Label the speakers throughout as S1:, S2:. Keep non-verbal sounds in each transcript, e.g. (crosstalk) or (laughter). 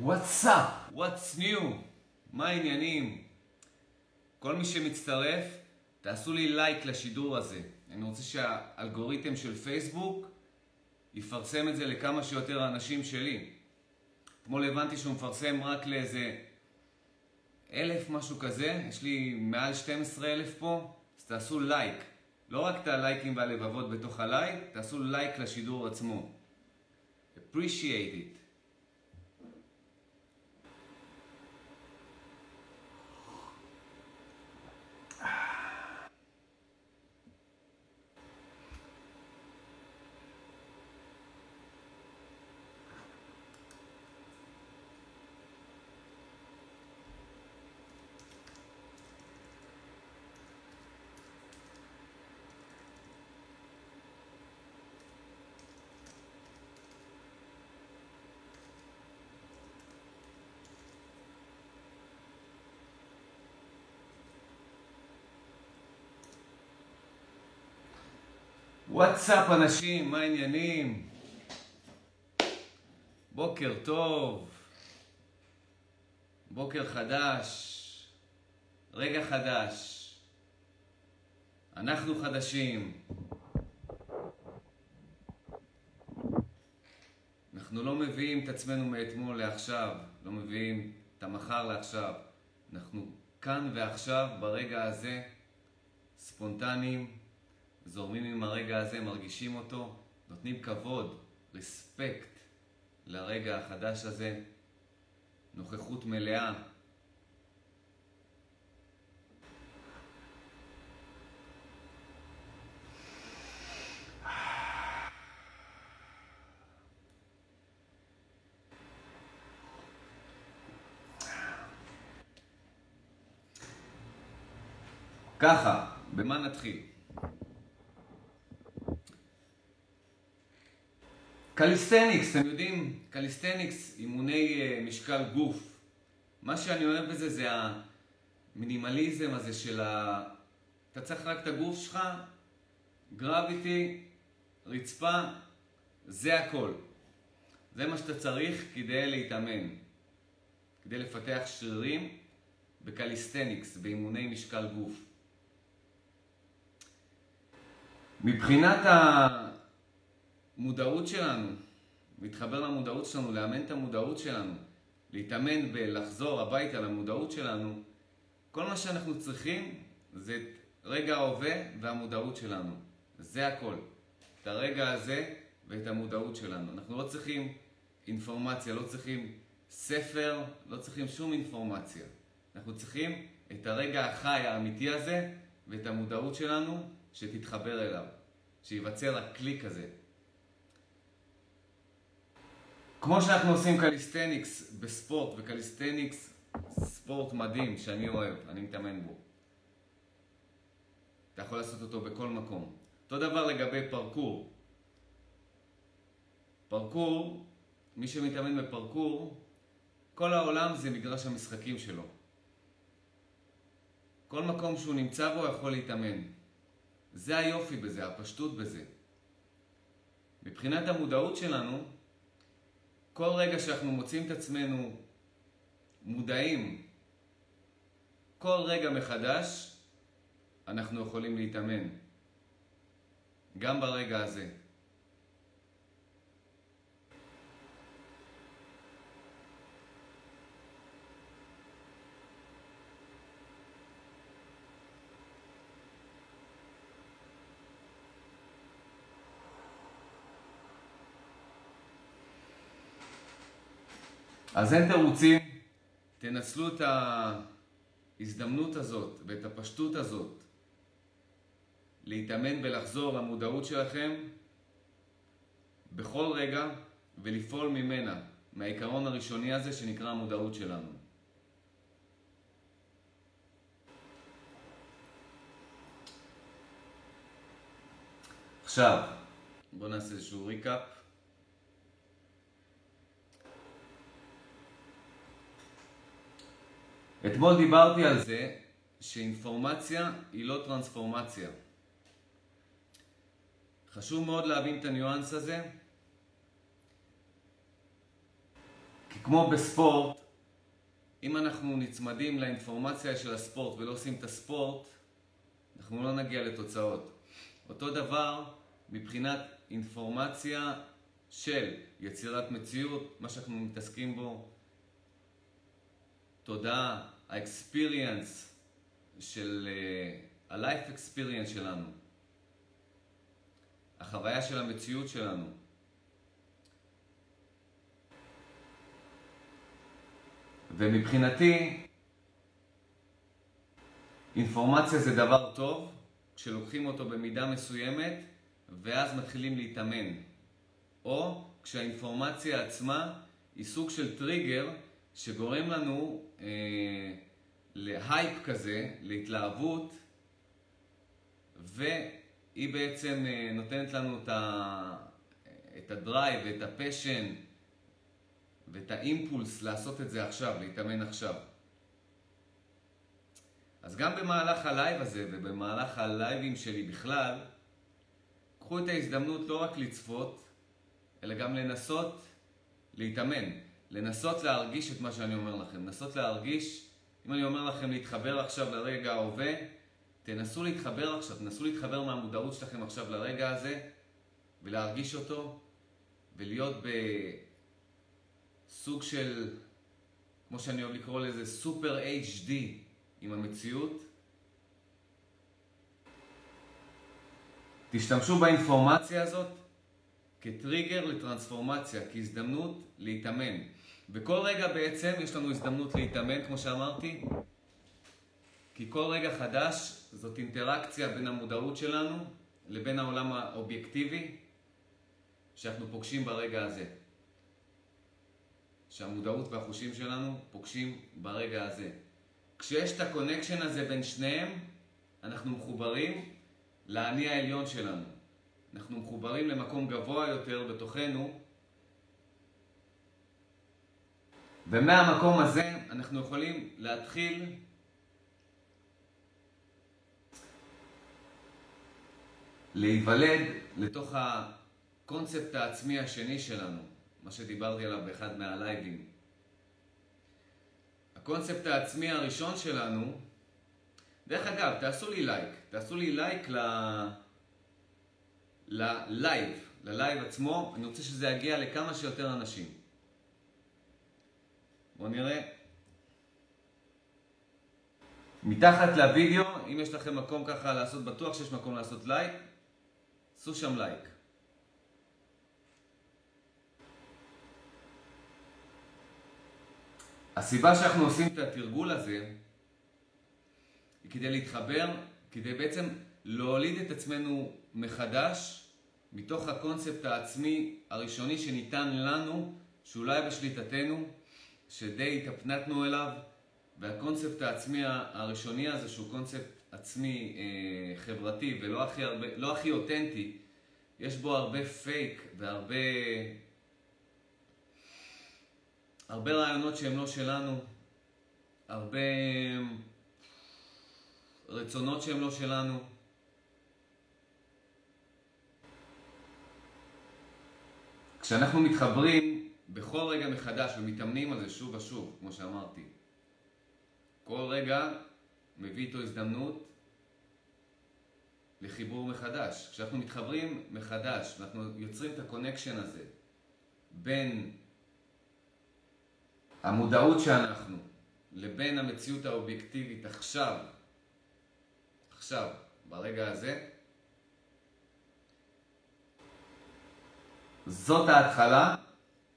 S1: What's up? What's new? מה העניינים? כל מי שמצטרף, תעשו לי לייק לשידור הזה. אני רוצה שהאלגוריתם של פייסבוק יפרסם את זה לכמה שיותר אנשים שלי. אתמול הבנתי שהוא מפרסם רק לאיזה אלף, משהו כזה. יש לי מעל 12 אלף פה, אז תעשו לייק. לא רק את הלייקים והלבבות בתוך הלייק, תעשו לייק לשידור עצמו. appreciate it. וואטסאפ אנשים, מה העניינים? בוקר טוב, בוקר חדש, רגע חדש, אנחנו חדשים. אנחנו לא מביאים את עצמנו מאתמול לעכשיו, לא מביאים את המחר לעכשיו. אנחנו כאן ועכשיו, ברגע הזה, ספונטניים, זורמים עם הרגע הזה, מרגישים אותו, נותנים כבוד, רספקט לרגע החדש הזה, נוכחות מלאה. ככה, במה נתחיל? calisthenics, אתם יודעים, calisthenics, אימוני אה, משקל גוף. מה שאני אוהב בזה זה המינימליזם הזה של ה... אתה צריך רק את הגוף שלך, gravity, רצפה, זה הכל. זה מה שאתה צריך כדי להתאמן. כדי לפתח שרירים ב calisthenics, באימוני משקל גוף. מבחינת המודעות שלנו, להתחבר למודעות שלנו, לאמן את המודעות שלנו, להתאמן בלחזור הביתה למודעות שלנו, כל מה שאנחנו צריכים זה את רגע ההווה והמודעות שלנו. זה הכל. את הרגע הזה ואת המודעות שלנו. אנחנו לא צריכים אינפורמציה, לא צריכים ספר, לא צריכים שום אינפורמציה. אנחנו צריכים את הרגע החי האמיתי הזה ואת המודעות שלנו שתתחבר אליו, שייווצר הקליק הזה. כמו שאנחנו עושים calisthenics בספורט, ו calisthenics ספורט מדהים שאני אוהב, אני מתאמן בו. אתה יכול לעשות אותו בכל מקום. אותו דבר לגבי פרקור. פרקור, מי שמתאמן בפרקור, כל העולם זה מגרש המשחקים שלו. כל מקום שהוא נמצא בו יכול להתאמן. זה היופי בזה, הפשטות בזה. מבחינת המודעות שלנו, כל רגע שאנחנו מוצאים את עצמנו מודעים, כל רגע מחדש, אנחנו יכולים להתאמן. גם ברגע הזה. אז אין תירוצים, תנצלו את ההזדמנות הזאת ואת הפשטות הזאת להתאמן ולחזור למודעות שלכם בכל רגע ולפעול ממנה, מהעיקרון הראשוני הזה שנקרא המודעות שלנו. עכשיו, בואו נעשה איזשהו ריקאפ. אתמול דיברתי על זה שאינפורמציה היא לא טרנספורמציה. חשוב מאוד להבין את הניואנס הזה, כי כמו בספורט, אם אנחנו נצמדים לאינפורמציה של הספורט ולא עושים את הספורט, אנחנו לא נגיע לתוצאות. אותו דבר מבחינת אינפורמציה של יצירת מציאות, מה שאנחנו מתעסקים בו, תודעה, האקספיריאנס של, uh, ה-life experience שלנו, החוויה של המציאות שלנו. ומבחינתי, אינפורמציה זה דבר טוב, כשלוקחים אותו במידה מסוימת, ואז מתחילים להתאמן. או כשהאינפורמציה עצמה היא סוג של טריגר שגורם לנו אה, להייפ כזה, להתלהבות, והיא בעצם אה, נותנת לנו את, ה, את ה drive ואת ה passion ואת האימפולס לעשות את זה עכשיו, להתאמן עכשיו. אז גם במהלך הלייב הזה ובמהלך הלייבים שלי בכלל, קחו את ההזדמנות לא רק לצפות, אלא גם לנסות להתאמן. לנסות להרגיש את מה שאני אומר לכם. לנסות להרגיש, אם אני אומר לכם להתחבר עכשיו לרגע ההווה, תנסו להתחבר עכשיו, תנסו להתחבר מהמודעות שלכם עכשיו לרגע הזה, ולהרגיש אותו, ולהיות בסוג של, כמו שאני אוהב לקרוא לזה, סופר HD עם המציאות. תשתמשו באינפורמציה הזאת כטריגר לטרנספורמציה, כהזדמנות להתאמן. בכל רגע בעצם יש לנו הזדמנות להתאמן, כמו שאמרתי, כי כל רגע חדש זאת אינטראקציה בין המודעות שלנו לבין העולם האובייקטיבי שאנחנו פוגשים ברגע הזה. שהמודעות והחושים שלנו פוגשים ברגע הזה. כשיש את ה connection הזה בין שניהם, אנחנו מחוברים לאני העליון שלנו. אנחנו מחוברים למקום גבוה יותר בתוכנו, ומהמקום הזה אנחנו יכולים להתחיל להיוולד לתוך הקונספט העצמי השני שלנו, מה שדיברתי עליו באחד מהלייבים. הקונספט העצמי הראשון שלנו, דרך אגב, תעשו לי לייק, תעשו לי לייק ל... ללייב, ללייב עצמו, אני רוצה שזה יגיע לכמה שיותר אנשים. בואו נראה. מתחת לוידאו, אם יש לכם מקום ככה לעשות, בטוח שיש מקום לעשות לייק, עשו שם לייק. הסיבה שאנחנו עושים את התרגול הזה היא כדי להתחבר, כדי בעצם להוליד את עצמנו מחדש מתוך הקונספט העצמי הראשוני שניתן לנו, שאולי בשליטתנו, שדי התאפנתנו אליו, והקונספט העצמי הראשוני הזה, שהוא קונספט עצמי אה, חברתי ולא הכי, הרבה, לא הכי אותנטי, יש בו הרבה פייק והרבה הרבה רעיונות שהם לא שלנו, הרבה רצונות שהם לא שלנו. כשאנחנו מתחברים בכל רגע מחדש ומתאמנים על זה שוב ושוב, כמו שאמרתי, כל רגע מביא איתו הזדמנות לחיבור מחדש. כשאנחנו מתחברים מחדש ואנחנו יוצרים את ה connection הזה בין המודעות שאנחנו לבין המציאות האובייקטיבית עכשיו, עכשיו, ברגע הזה, זאת ההתחלה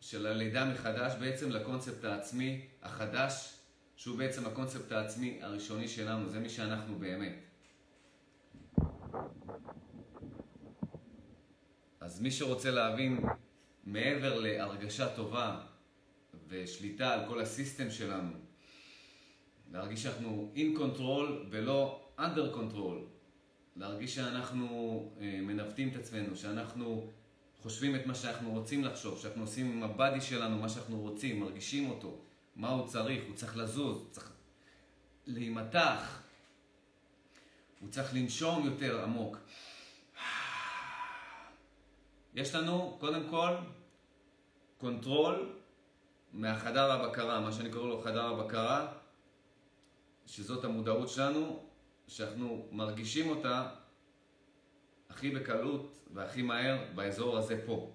S1: של הלידה מחדש בעצם לקונספט העצמי החדש, שהוא בעצם הקונספט העצמי הראשוני שלנו, זה מי שאנחנו באמת. אז מי שרוצה להבין מעבר להרגשה טובה ושליטה על כל הסיסטם שלנו, להרגיש שאנחנו in control ולא under control, להרגיש שאנחנו אה, מנווטים את עצמנו, שאנחנו חושבים את מה שאנחנו רוצים לחשוב, שאנחנו עושים עם הבאדי שלנו מה שאנחנו רוצים, מרגישים אותו, מה הוא צריך, הוא צריך לזוז, הוא צריך להימתח, הוא צריך לנשום יותר עמוק. יש לנו קודם כל control מהחדר הבקרה, מה שאני קורא לו חדר הבקרה, שזאת המודעות שלנו, שאנחנו מרגישים אותה הכי בקלות והכי מהר באזור הזה פה.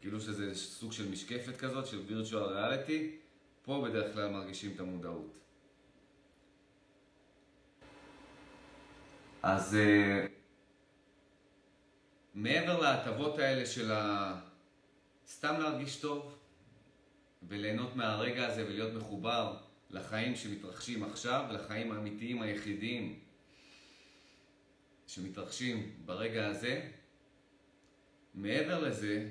S1: כאילו שזה סוג של משקפת כזאת, של virtual reality, פה בדרך כלל מרגישים את המודעות. אז uh, מעבר להטבות האלה של ה... סתם להרגיש טוב וליהנות מהרגע הזה ולהיות מחובר לחיים שמתרחשים עכשיו, לחיים האמיתיים היחידים שמתרחשים ברגע הזה. מעבר לזה,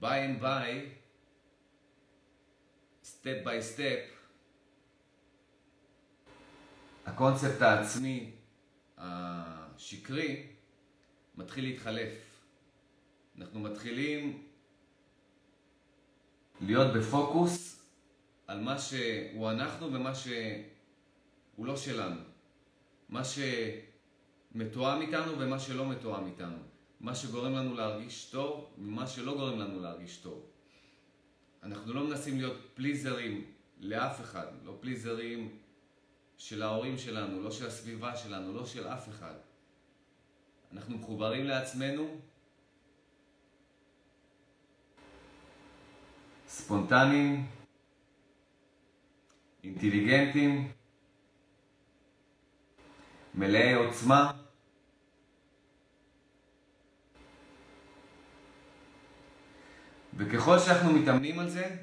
S1: by and by, step by step, הקונספט העצמי השקרי מתחיל להתחלף. אנחנו מתחילים להיות בפוקוס על מה שהוא אנחנו ומה שהוא לא שלנו. מה שמתואם איתנו ומה שלא מתואם איתנו. מה שגורם לנו להרגיש טוב ומה שלא גורם לנו להרגיש טוב. אנחנו לא מנסים להיות פליזרים לאף אחד, לא פליזרים של ההורים שלנו, לא של הסביבה שלנו, לא של אף אחד. אנחנו מחוברים לעצמנו, ספונטניים, אינטליגנטים, מלאי עוצמה. וככל שאנחנו מתאמנים על זה,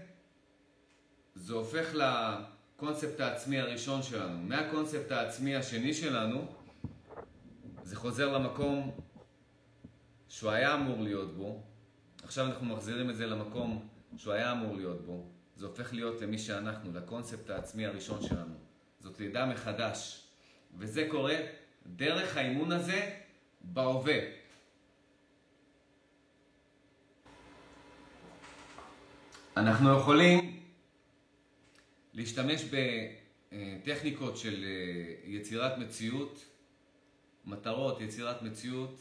S1: זה הופך לקונספט העצמי הראשון שלנו. מהקונספט העצמי השני שלנו, זה חוזר למקום שהוא היה אמור להיות בו. עכשיו אנחנו מחזירים את זה למקום שהוא היה אמור להיות בו. זה הופך להיות למי שאנחנו, לקונספט העצמי הראשון שלנו. זאת לידה מחדש. וזה קורה דרך האימון הזה בהווה. אנחנו יכולים להשתמש בטכניקות של אה, יצירת מציאות, מטרות, יצירת מציאות,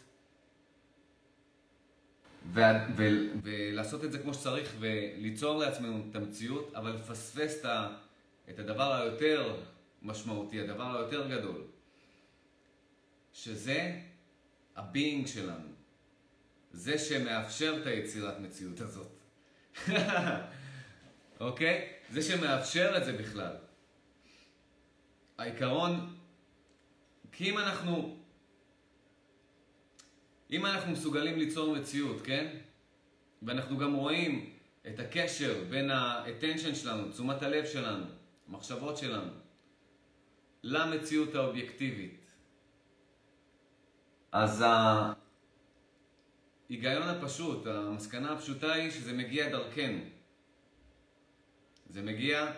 S1: ו- ו- ולעשות את זה כמו שצריך וליצור לעצמנו את המציאות, אבל לפספס את הדבר היותר משמעותי, הדבר היותר גדול, שזה ה being שלנו. זה שמאפשר את היצירת מציאות הזאת. (laughs) אוקיי? זה שמאפשר את זה בכלל. העיקרון, כי אם אנחנו, אם אנחנו מסוגלים ליצור מציאות, כן? ואנחנו גם רואים את הקשר בין ה-attention שלנו, תשומת הלב שלנו, המחשבות שלנו, למציאות האובייקטיבית. אז ההיגיון הפשוט, המסקנה הפשוטה היא שזה מגיע דרכנו. זה מגיע,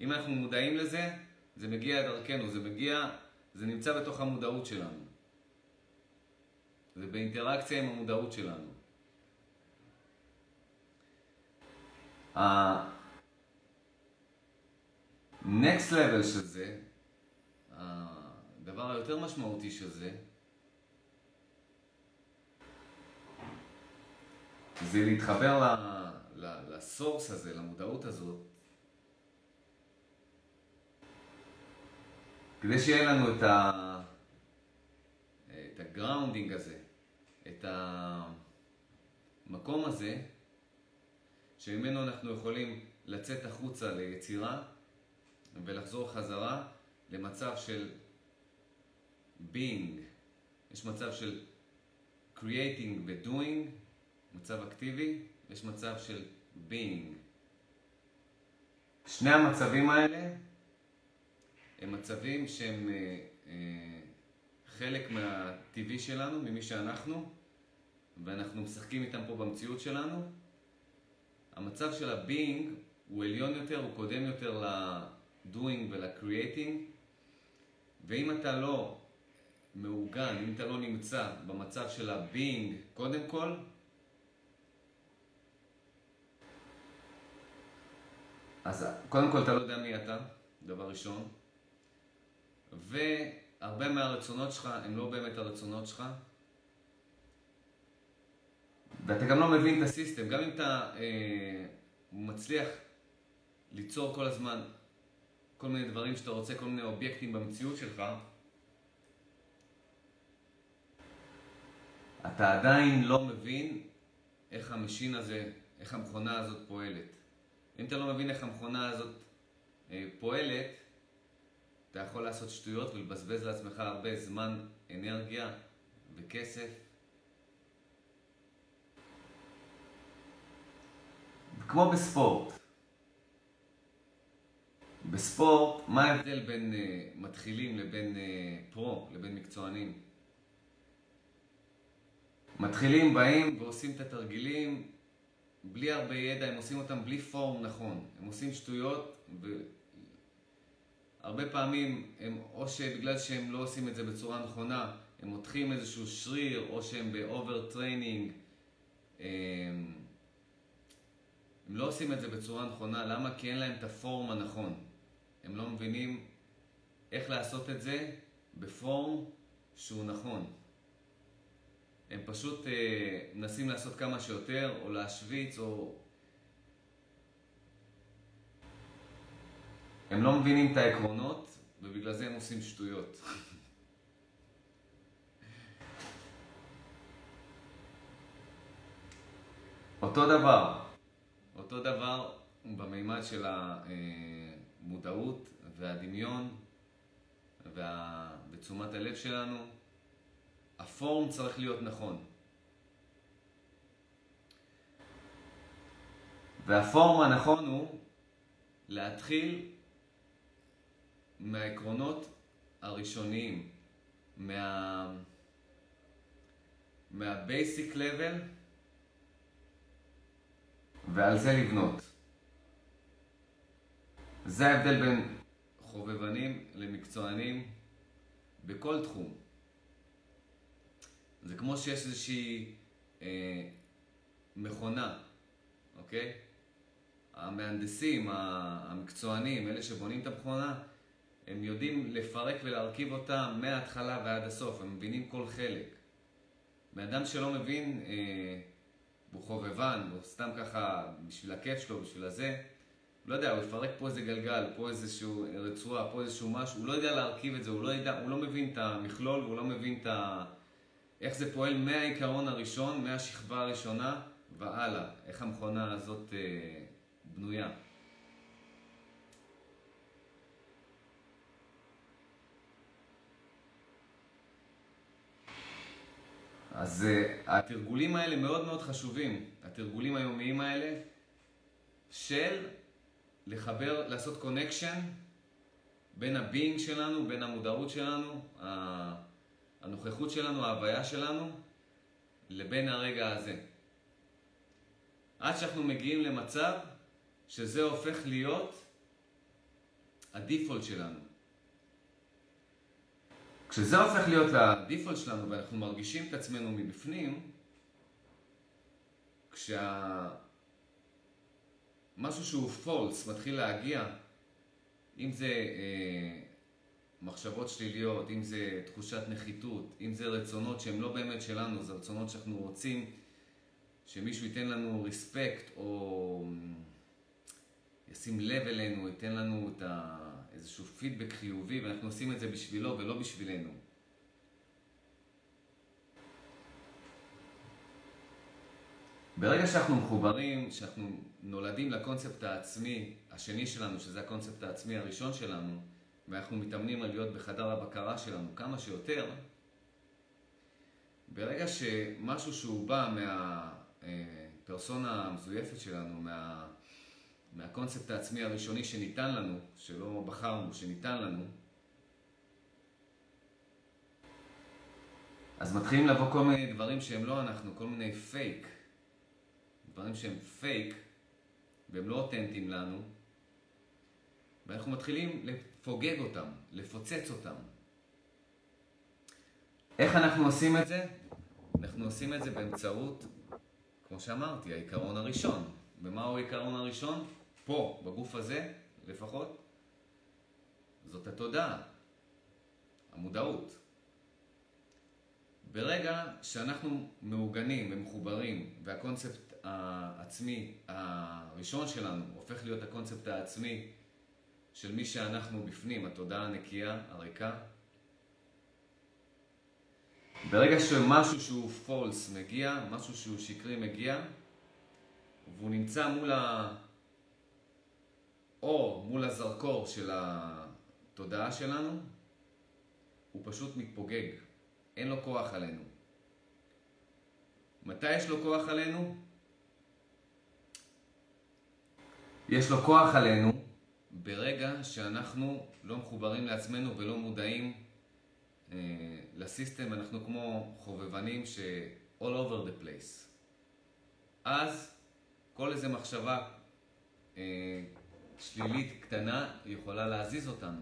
S1: אם אנחנו מודעים לזה, זה מגיע דרכנו, זה מגיע, זה נמצא בתוך המודעות שלנו. זה באינטראקציה עם המודעות שלנו. ה-next level של זה, הדבר היותר משמעותי של זה, זה להתחבר לסורס הזה, למודעות הזאת, כדי שיהיה לנו את, ה... את ה grounding הזה, את המקום הזה, שממנו אנחנו יכולים לצאת החוצה ליצירה ולחזור חזרה למצב של being. יש מצב של creating ו-doing, מצב אקטיבי, יש מצב של being. שני המצבים האלה הם מצבים שהם אה, אה, חלק מהטבעי שלנו, ממי שאנחנו, ואנחנו משחקים איתם פה במציאות שלנו. המצב של ה-being הוא עליון יותר, הוא קודם יותר ל-doing ול-creating, ואם אתה לא מעוגן, אם אתה לא נמצא במצב של ה-being קודם כל, אז קודם כל אתה לא יודע מי אתה, דבר ראשון. והרבה מהרצונות שלך הם לא באמת הרצונות שלך. ואתה גם לא מבין את הסיסטם, גם אם אתה אה, מצליח ליצור כל הזמן כל מיני דברים שאתה רוצה, כל מיני אובייקטים במציאות שלך, אתה עדיין לא מבין איך ה machine הזה, איך המכונה הזאת פועלת. אם אתה לא מבין איך המכונה הזאת אה, פועלת, אתה יכול לעשות שטויות ולבזבז לעצמך הרבה זמן, אנרגיה וכסף. כמו בספורט. בספורט, מה ההבדל בין uh, מתחילים לבין uh, pro, לבין מקצוענים? מתחילים, באים ועושים את התרגילים בלי הרבה ידע, הם עושים אותם בלי form נכון. הם עושים שטויות, והרבה פעמים הם, או שבגלל שהם לא עושים את זה בצורה נכונה, הם מותחים איזשהו שריר, או שהם ב overtraining. הם לא עושים את זה בצורה נכונה, למה? כי אין להם את ה form הנכון. הם לא מבינים איך לעשות את זה בפורם שהוא נכון. הם פשוט אה, מנסים לעשות כמה שיותר, או להשוויץ, או... הם לא מבינים את העקרונות, ובגלל זה הם עושים שטויות. (laughs) אותו דבר, אותו דבר במימד של המודעות והדמיון וה... ותשומת הלב שלנו. הפורם צריך להיות נכון. והפורם הנכון הוא להתחיל מהעקרונות הראשוניים, מה... מהבייסיק לבל, ועל זה לבנות. זה ההבדל בין חובבנים למקצוענים בכל תחום. זה כמו שיש איזושהי אה, מכונה, אוקיי? המהנדסים, המקצוענים, אלה שבונים את המכונה, הם יודעים לפרק ולהרכיב אותה מההתחלה ועד הסוף, הם מבינים כל חלק. בן אדם שלא מבין, אה, הוא חובבן, הוא סתם ככה בשביל הכיף שלו, בשביל הזה, לא יודע, הוא יפרק פה איזה גלגל, פה איזשהו רצועה, פה איזשהו משהו, הוא לא יודע להרכיב את זה, הוא לא, יודע, הוא לא מבין את המכלול, הוא לא מבין את ה... איך זה פועל מהעיקרון הראשון, מהשכבה הראשונה והלאה, איך המכונה הזאת אה, בנויה. אז uh, התרגולים האלה מאוד מאוד חשובים, התרגולים היומיים האלה של לחבר, לעשות connection בין ה being שלנו, בין המודעות שלנו, הנוכחות שלנו, ההוויה שלנו, לבין הרגע הזה. עד שאנחנו מגיעים למצב שזה הופך להיות ה default שלנו. כשזה הופך להיות לדיפולט שלנו ואנחנו מרגישים את עצמנו מבפנים, כשה... משהו שהוא פולס מתחיל להגיע, אם זה אה, מחשבות שליליות, אם זה תחושת נחיתות, אם זה רצונות שהם לא באמת שלנו, זה רצונות שאנחנו רוצים שמישהו ייתן לנו ריספקט או ישים לב אלינו, ייתן לנו את ה... איזשהו פידבק חיובי ואנחנו עושים את זה בשבילו ולא בשבילנו. ברגע שאנחנו מחוברים, שאנחנו נולדים לקונספט העצמי השני שלנו, שזה הקונספט העצמי הראשון שלנו, ואנחנו מתאמנים על להיות בחדר הבקרה שלנו כמה שיותר, ברגע שמשהו שהוא בא מהפרסונה המזויפת שלנו, מה, מהקונספט העצמי הראשוני שניתן לנו, שלא בחרנו, שניתן לנו, אז מתחילים לבוא כל מיני דברים שהם לא אנחנו, כל מיני פייק. דברים שהם פייק והם לא אותנטיים לנו, ואנחנו מתחילים לפוגג אותם, לפוצץ אותם. איך אנחנו עושים את זה? אנחנו עושים את זה באמצעות, כמו שאמרתי, העיקרון הראשון. ומהו העיקרון הראשון? פה, בגוף הזה, לפחות, זאת התודעה, המודעות. ברגע שאנחנו מעוגנים ומחוברים, והקונספט העצמי הראשון שלנו הופך להיות הקונספט העצמי של מי שאנחנו בפנים, התודעה הנקייה, הריקה, ברגע שמשהו שהוא פולס מגיע, משהו שהוא שקרי מגיע, והוא נמצא מול האור, מול הזרקור של התודעה שלנו, הוא פשוט מתפוגג. אין לו כוח עלינו. מתי יש לו כוח עלינו? יש לו כוח עלינו ברגע שאנחנו לא מחוברים לעצמנו ולא מודעים אה, לסיסטם, אנחנו כמו חובבנים ש- all over the place. אז כל איזה מחשבה אה, שלילית קטנה יכולה להזיז אותנו.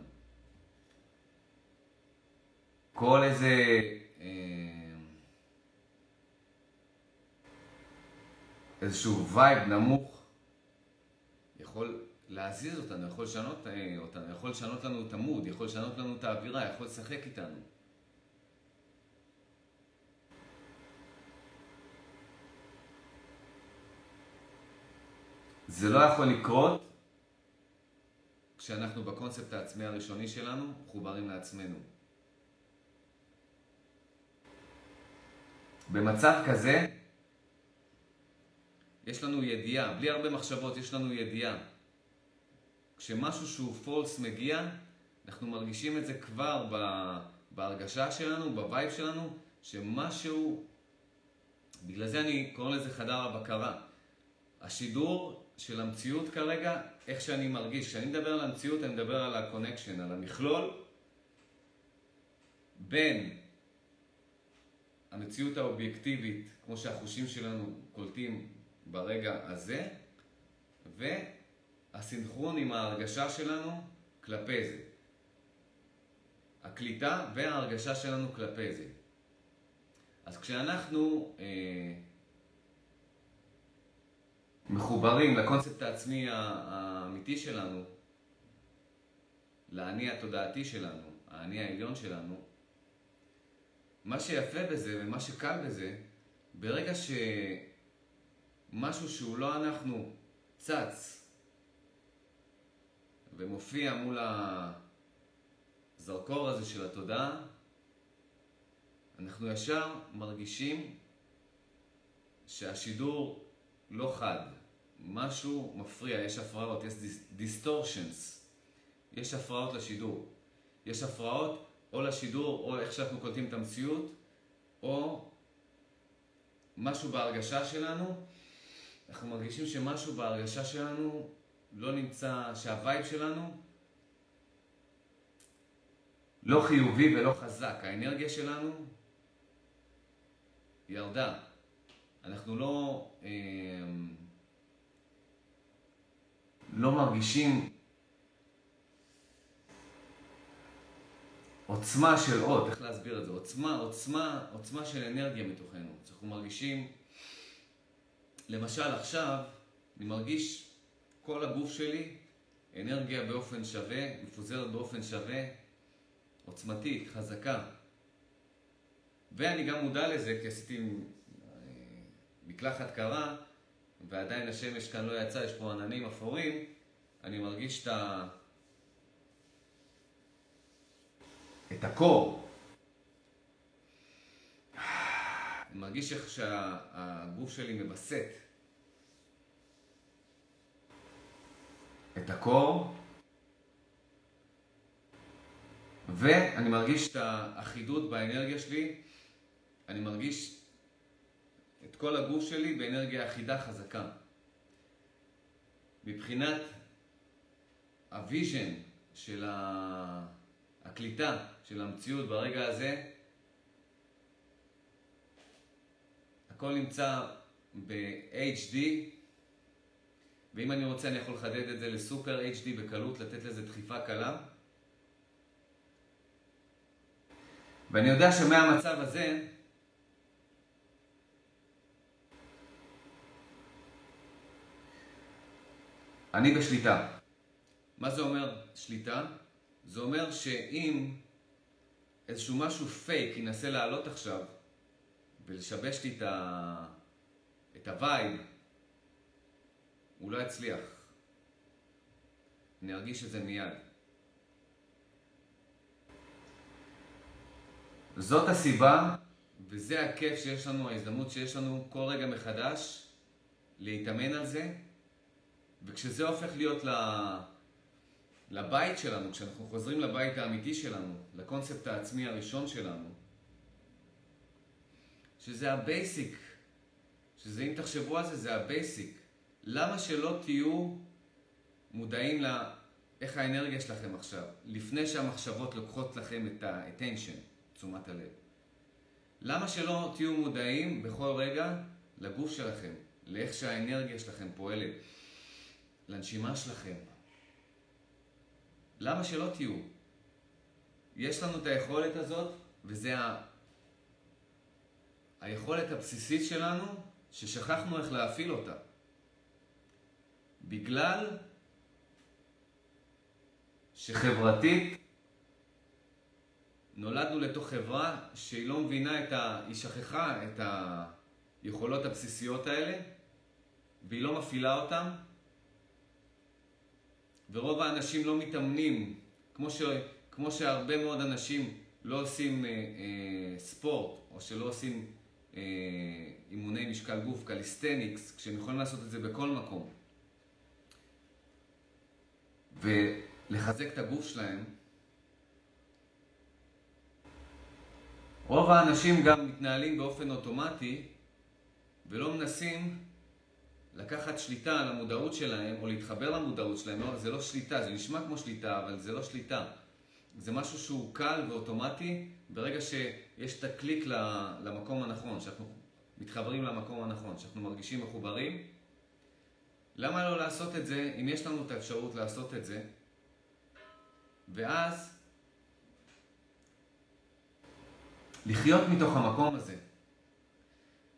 S1: כל איזה אה, איזשהו וייב נמוך יכול להזיז אותנו, יכול לשנות אה, אותנו, יכול לשנות לנו את המוד, יכול לשנות לנו את האווירה, יכול לשחק איתנו. זה לא יכול לקרות כשאנחנו בקונספט העצמי הראשוני שלנו מחוברים לעצמנו. במצב כזה, יש לנו ידיעה, בלי הרבה מחשבות, יש לנו ידיעה. כשמשהו שהוא false מגיע, אנחנו מרגישים את זה כבר בהרגשה שלנו, ב vibe שלנו, שמשהו, בגלל זה אני קורא לזה חדר הבקרה. השידור של המציאות כרגע, איך שאני מרגיש. כשאני מדבר על המציאות, אני מדבר על ה connection, על המכלול בין המציאות האובייקטיבית, כמו שהחושים שלנו קולטים ברגע הזה, והסינכרון עם ההרגשה שלנו כלפי זה. הקליטה וההרגשה שלנו כלפי זה. אז כשאנחנו אה, מחוברים לקונספט העצמי האמיתי שלנו, לאני התודעתי שלנו, האני העליון שלנו, מה שיפה בזה ומה שקל בזה, ברגע שמשהו שהוא לא אנחנו צץ ומופיע מול הזרקור הזה של התודעה, אנחנו ישר מרגישים שהשידור לא חד. משהו מפריע, יש הפרעות, יש דיסטורשנס, יש הפרעות לשידור. יש הפרעות או לשידור, או איך שאנחנו קולטים את המציאות, או משהו בהרגשה שלנו. אנחנו מרגישים שמשהו בהרגשה שלנו לא נמצא, שהווייב שלנו לא חיובי ולא חזק. האנרגיה שלנו ירדה. אנחנו לא, אה, לא מרגישים עוצמה של עוד, איך להסביר את זה? עוצמה, עוצמה, עוצמה של אנרגיה מתוכנו. אנחנו מרגישים, למשל עכשיו, אני מרגיש כל הגוף שלי אנרגיה באופן שווה, מפוזרת באופן שווה, עוצמתית, חזקה. ואני גם מודע לזה, כי עשיתי מקלחת קרה, ועדיין השמש כאן לא יצא, יש פה עננים אפורים, אני מרגיש את ה... את הקור. אני מרגיש איך שהגוף שלי מווסת את הקור, ואני מרגיש את האחידות באנרגיה שלי, אני מרגיש את כל הגוף שלי באנרגיה אחידה חזקה. מבחינת ה vision של הקליטה של המציאות ברגע הזה, הכל נמצא ב-HD, ואם אני רוצה אני יכול לחדד את זה לסופר HD בקלות, לתת לזה דחיפה קלה. ואני יודע שמהמצב הזה, אני בשליטה. מה זה אומר שליטה? זה אומר שאם איזשהו משהו פייק ינסה לעלות עכשיו, ולשבש לי את, ה... את ה vibe, הוא לא יצליח. אני ארגיש את זה מיד. זאת הסיבה, וזה הכיף שיש לנו, ההזדמנות שיש לנו כל רגע מחדש להתאמן על זה, וכשזה הופך להיות ל... לבית שלנו, כשאנחנו חוזרים לבית האמיתי שלנו, לקונספט העצמי הראשון שלנו, שזה ה basic, שזה אם תחשבו על זה, זה ה basic. למה שלא תהיו מודעים לאיך האנרגיה שלכם עכשיו, לפני שהמחשבות לוקחות לכם את ה-attention, תשומת הלב? למה שלא תהיו מודעים בכל רגע לגוף שלכם, לאיך שהאנרגיה שלכם פועלת, לנשימה שלכם? למה שלא תהיו? יש לנו את היכולת הזאת, וזה. היכולת הבסיסית שלנו, ששכחנו איך להפעיל אותה. בגלל שחברתית נולדנו לתוך חברה שהיא לא מבינה את ה... היא שכחה את היכולות הבסיסיות האלה והיא לא מפעילה אותן ורוב האנשים לא מתאמנים כמו, ש... כמו שהרבה מאוד אנשים לא עושים אה, אה, ספורט או שלא עושים אימוני משקל גוף, calisthenics, כשהם יכולים לעשות את זה בכל מקום ולחזק את הגוף שלהם רוב האנשים גם מתנהלים באופן אוטומטי ולא מנסים לקחת שליטה על המודעות שלהם או להתחבר למודעות שלהם. לא, זה לא שליטה, זה נשמע כמו שליטה, אבל זה לא שליטה. זה משהו שהוא קל ואוטומטי ברגע שיש את הקליק למקום הנכון, שאנחנו מתחברים למקום הנכון, שאנחנו מרגישים מחוברים. למה לא לעשות את זה אם יש לנו את האפשרות לעשות את זה? ואז לחיות מתוך המקום הזה.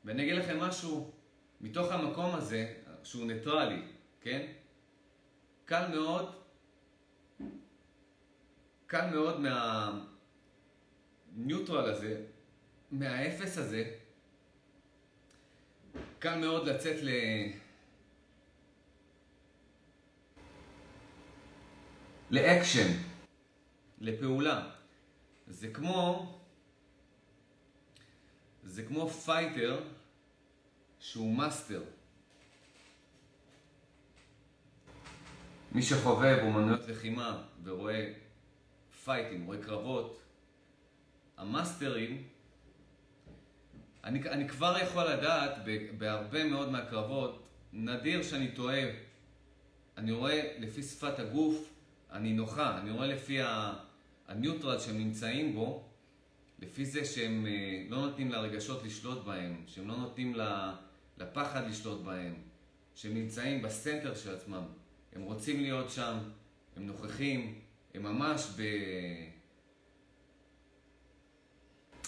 S1: ואני אגיד לכם משהו, מתוך המקום הזה, שהוא ניטרלי, כן? קל מאוד, קל מאוד מהניוטרל הזה, מהאפס הזה, קל מאוד לצאת ל... לאקשן, לפעולה. זה כמו זה כמו fighter שהוא master. מי שחובב אומנויות לחימה ורואה פייטים, רואה קרבות, המאסטרים, אני, אני כבר יכול לדעת בהרבה מאוד מהקרבות, נדיר שאני טועה, אני רואה לפי שפת הגוף, אני נוחה, אני רואה לפי הניוטרל שהם נמצאים בו, לפי זה שהם אה, לא נותנים לרגשות לשלוט בהם, שהם לא נותנים לפחד לשלוט בהם, שהם נמצאים בסנטר של עצמם, הם רוצים להיות שם, הם נוכחים, הם ממש ב...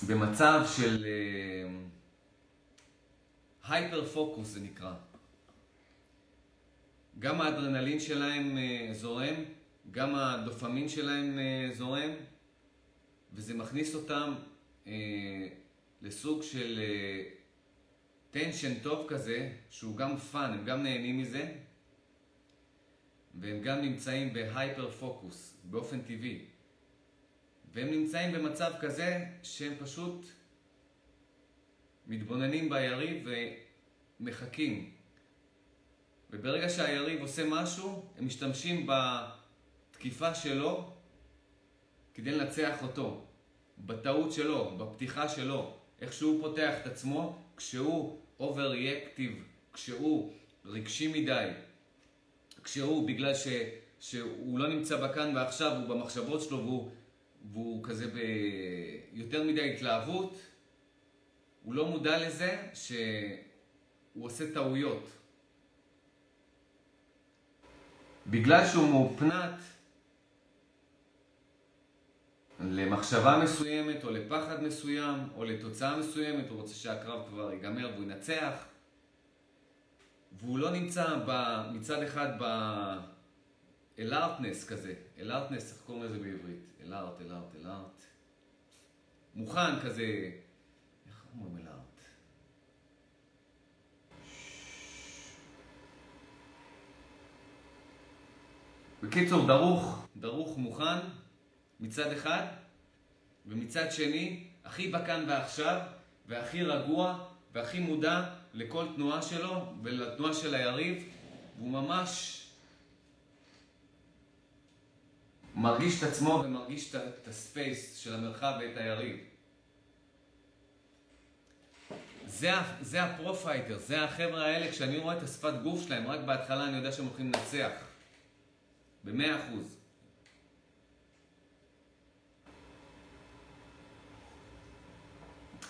S1: במצב של hyper uh, focus זה נקרא. גם האדרנלין שלהם uh, זורם, גם הדופמין שלהם uh, זורם, וזה מכניס אותם אה, לסוג של tension אה, טוב כזה, שהוא גם fun, הם גם נהנים מזה, והם גם נמצאים ב hyper focus, באופן טבעי. והם נמצאים במצב כזה שהם פשוט מתבוננים ביריב ומחכים. וברגע שהיריב עושה משהו, הם משתמשים בתקיפה שלו כדי לנצח אותו, בטעות שלו, בפתיחה שלו, איך שהוא פותח את עצמו, כשהוא over-reactive, כשהוא רגשי מדי, כשהוא, בגלל ש, שהוא לא נמצא בכאן ועכשיו, הוא במחשבות שלו והוא, והוא כזה ביותר מדי התלהבות, הוא לא מודע לזה שהוא עושה טעויות. בגלל שהוא מאופנת למחשבה מסוימת, או לפחד מסוים, או לתוצאה מסוימת, הוא רוצה שהקרב כבר ייגמר והוא ינצח. והוא לא נמצא ב, מצד אחד ב-alertness כזה, alertness, איך קוראים לזה בעברית? אל ארט, אל ארט, אל ארט. מוכן כזה, איך אומרים אל ארט? בקיצור, דרוך, דרוך מוכן מצד אחד, ומצד שני, הכי בכאן ועכשיו, והכי רגוע, והכי מודע לכל תנועה שלו ולתנועה של היריב, והוא ממש מרגיש את עצמו ומרגיש את ה space של המרחב ואת היריב. זה, זה ה pro-fighter, זה החבר'ה האלה, כשאני רואה את השפת גוף שלהם, רק בהתחלה אני יודע שהם הולכים לנצח. במאה אחוז.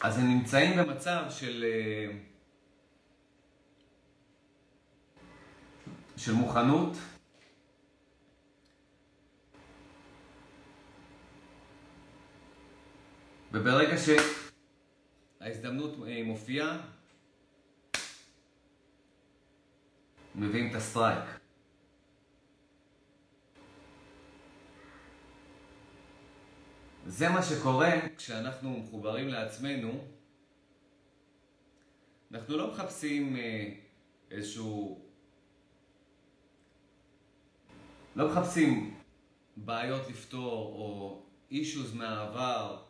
S1: אז הם נמצאים במצב של... אה, של מוכנות. וברגע שההזדמנות אה, מופיעה, מביאים את ה strike. זה מה שקורה כשאנחנו מחוברים לעצמנו. אנחנו לא מחפשים אה, איזשהו... לא מחפשים בעיות לפתור או אישוז מהעבר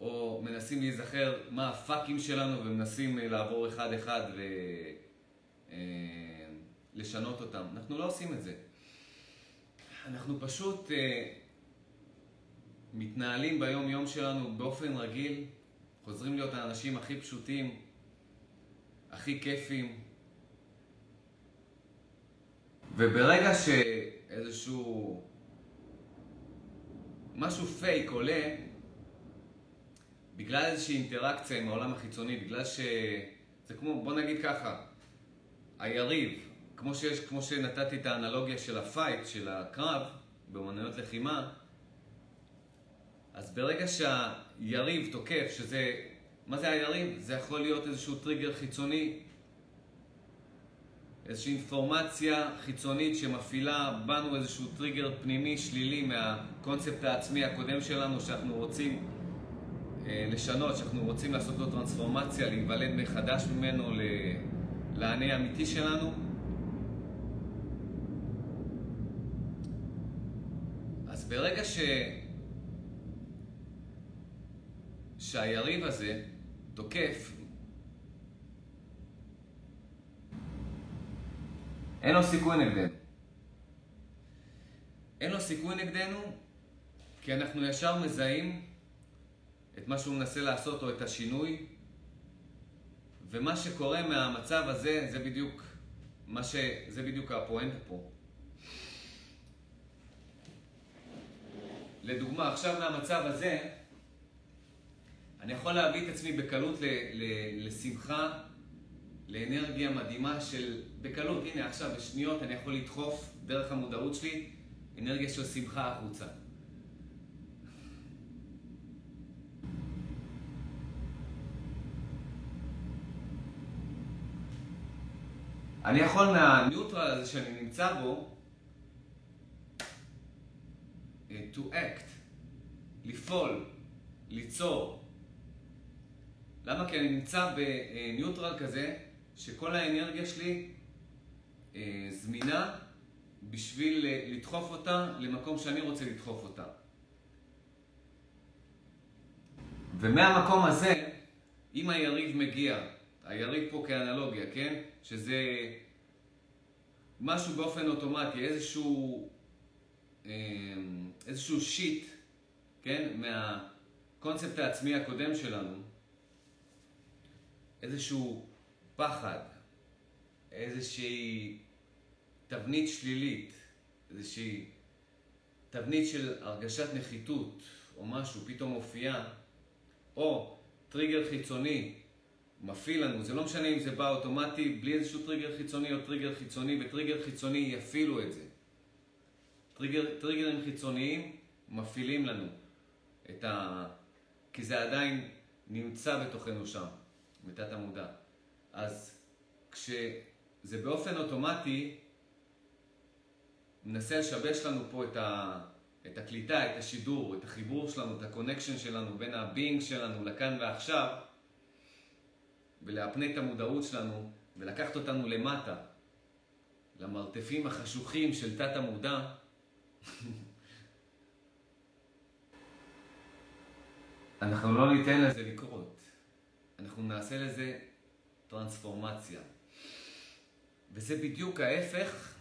S1: או מנסים להיזכר מה הפאקים שלנו ומנסים אה, לעבור אחד-אחד ולשנות אה, אותם. אנחנו לא עושים את זה. אנחנו פשוט אה, מתנהלים ביום-יום שלנו באופן רגיל, חוזרים להיות האנשים הכי פשוטים, הכי כיפים. וברגע שאיזשהו משהו פייק עולה, בגלל איזושהי אינטראקציה עם העולם החיצוני, בגלל ש... זה כמו, בוא נגיד ככה, היריב, כמו, שיש, כמו שנתתי את האנלוגיה של ה fight, של הקרב, באמנויות לחימה, אז ברגע שהיריב תוקף, שזה... מה זה היריב? זה יכול להיות איזשהו טריגר חיצוני, איזושהי אינפורמציה חיצונית שמפעילה בנו איזשהו טריגר פנימי שלילי מהקונספט העצמי הקודם שלנו שאנחנו רוצים לשנות, שאנחנו רוצים לעשות לו טרנספורמציה, להיוולד מחדש ממנו לאני האמיתי שלנו. אז ברגע ש... שהיריב הזה תוקף, אין לו סיכוי נגדנו. אין לו סיכוי נגדנו כי אנחנו ישר מזהים את מה שהוא מנסה לעשות או את השינוי. ומה שקורה מהמצב הזה, זה בדיוק, מה ש... זה בדיוק הפואנטה פה. לדוגמה, עכשיו מהמצב הזה, אני יכול להביא את עצמי בקלות ל, ל, לשמחה, לאנרגיה מדהימה של, בקלות, הנה עכשיו בשניות אני יכול לדחוף דרך המודעות שלי אנרגיה של שמחה החוצה. אני יכול מהניוטרל הזה שאני נמצא בו, אה, to act, לפעול, ליצור. למה? כי אני נמצא בניוטרל כזה, שכל האנרגיה שלי אה, זמינה בשביל אה, לדחוף אותה למקום שאני רוצה לדחוף אותה. ומהמקום הזה, אם היריב מגיע, היריב פה כאנלוגיה, כן? שזה משהו באופן אוטומטי, איזשהו, אמ, איזשהו שיט, כן, מהקונספט העצמי הקודם שלנו, איזשהו פחד, איזושהי תבנית שלילית, איזושהי תבנית של הרגשת נחיתות או משהו פתאום מופיעה, או טריגר חיצוני מפעיל לנו, זה לא משנה אם זה בא אוטומטי בלי איזשהו טריגר חיצוני או טריגר חיצוני, וטריגר חיצוני יפעילו את זה. טריגר, טריגרים חיצוניים מפעילים לנו את ה... כי זה עדיין נמצא בתוכנו שם, בתת המודע. אז כשזה באופן אוטומטי, מנסה לשבש לנו פה את, ה... את הקליטה, את השידור, את החיבור שלנו, את ה connection שלנו בין ה being שלנו לכאן ועכשיו, ולהפנה את המודעות שלנו ולקחת אותנו למטה, למרתפים החשוכים של תת המודע, (laughs) אנחנו לא ניתן לזה לקרות. אנחנו נעשה לזה טרנספורמציה. וזה בדיוק ההפך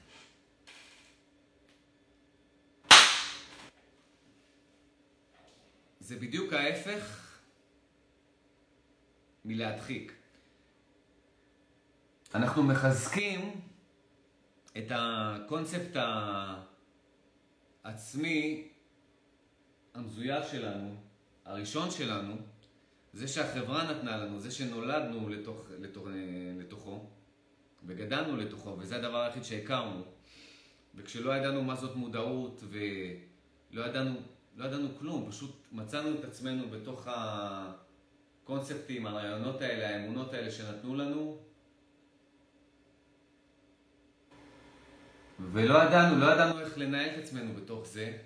S1: זה בדיוק ההפך מלהדחיק. אנחנו מחזקים את הקונספט העצמי המזויף שלנו, הראשון שלנו, זה שהחברה נתנה לנו, זה שנולדנו לתוך, לתוך, לתוכו וגדלנו לתוכו, וזה הדבר היחיד שהכרנו. וכשלא ידענו מה זאת מודעות ולא ידענו, לא ידענו כלום, פשוט מצאנו את עצמנו בתוך הקונספטים, הרעיונות האלה, האמונות האלה שנתנו לנו, ולא ידענו, לא ידענו איך לנהל את עצמנו בתוך זה.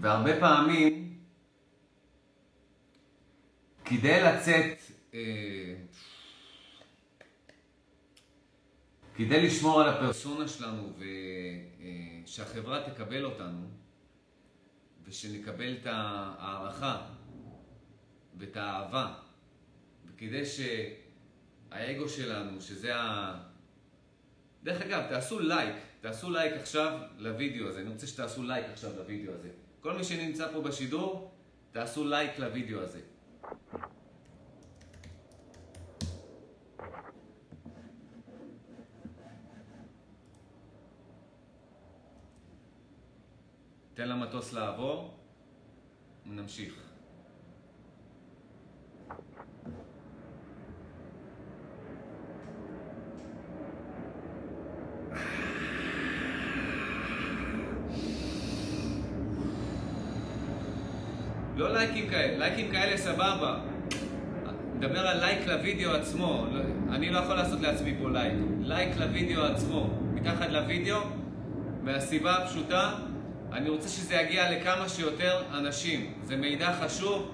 S1: והרבה פעמים, כדי לצאת, אה, כדי לשמור על הפרסונה שלנו ושהחברה אה, תקבל אותנו, ושנקבל את ההערכה ואת האהבה, וכדי ש... האגו שלנו, שזה ה... דרך אגב, תעשו לייק, תעשו לייק עכשיו לוידאו הזה, אני רוצה שתעשו לייק עכשיו לוידאו הזה. כל מי שנמצא פה בשידור, תעשו לייק לוידאו הזה. תן למטוס לעבור, ונמשיך. לא לייקים כאלה, לייקים כאלה סבבה. נדבר על לייק לוידאו עצמו, לא, אני לא יכול לעשות לעצמי פה לייק. לייק לוידאו עצמו, מתחת לוידאו, מהסיבה הפשוטה, אני רוצה שזה יגיע לכמה שיותר אנשים. זה מידע חשוב,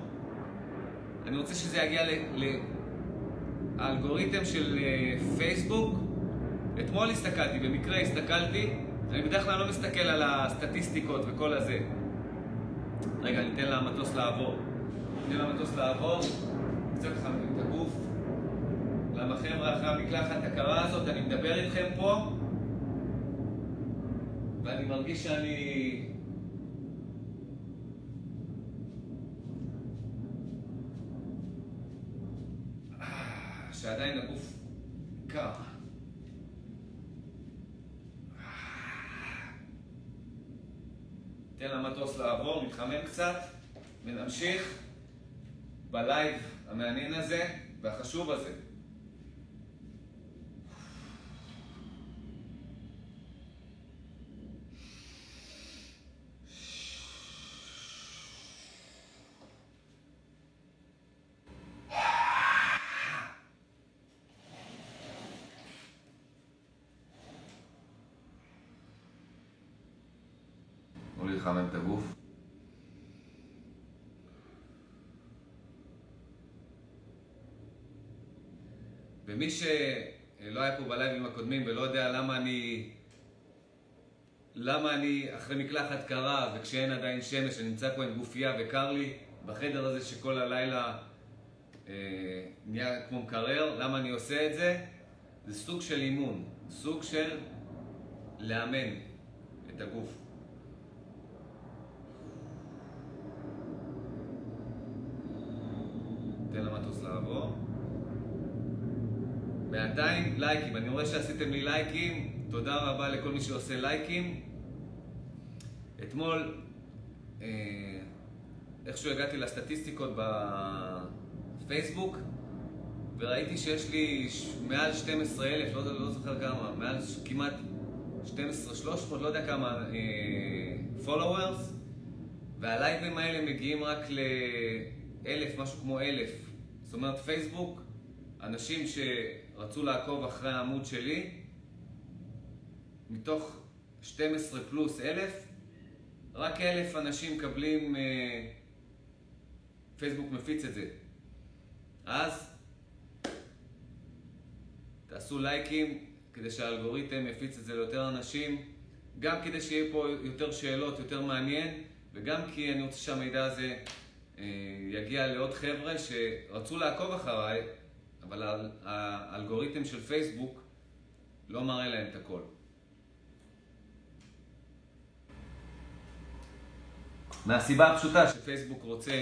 S1: אני רוצה שזה יגיע לאלגוריתם של אה, פייסבוק. אתמול הסתכלתי, במקרה הסתכלתי, אני בדרך כלל לא מסתכל על הסטטיסטיקות וכל הזה. רגע, ניתן למטוס לעבור. ניתן למטוס לעבור, קצת חמים את הגוף. למה חבר'ה, אחרי המקלחת הקרה הזאת, אני מדבר איתכם פה, ואני מרגיש שאני... שעדיין הגוף קר. ניתן למטוס לעבור, נתחמם קצת, ונמשיך בלייב המעניין הזה והחשוב הזה. לחמם את הגוף. ומי שלא היה פה בלייבים הקודמים ולא יודע למה אני... למה אני אחרי מקלחת קרה וכשאין עדיין שמש, אני נמצא פה עם גופייה וקר לי בחדר הזה שכל הלילה אה, נהיה כמו מקרר, למה אני עושה את זה? זה סוג של אימון, סוג של לאמן את הגוף. תן למטוס לעבור. בינתיים לייקים, אני רואה שעשיתם לי לייקים, תודה רבה לכל מי שעושה לייקים. אתמול, אה, איכשהו הגעתי לסטטיסטיקות בפייסבוק, וראיתי שיש לי מעל 12 אלף, לא, לא זוכר כמה, מעל כמעט 12, 300, לא יודע כמה אה, followers, והלייבים האלה מגיעים רק לאלף, משהו כמו אלף. זאת אומרת, פייסבוק, אנשים שרצו לעקוב אחרי העמוד שלי, מתוך 12 פלוס אלף, רק אלף אנשים מקבלים, אה, פייסבוק מפיץ את זה. אז תעשו לייקים, כדי שהאלגוריתם יפיץ את זה ליותר אנשים, גם כדי שיהיה פה יותר שאלות, יותר מעניין, וגם כי אני רוצה שהמידע הזה אה, יגיע לעוד חבר'ה שרצו לעקוב אחריי, אבל האלגוריתם של פייסבוק לא מראה להם את הכל. מהסיבה הפשוטה שפייסבוק רוצה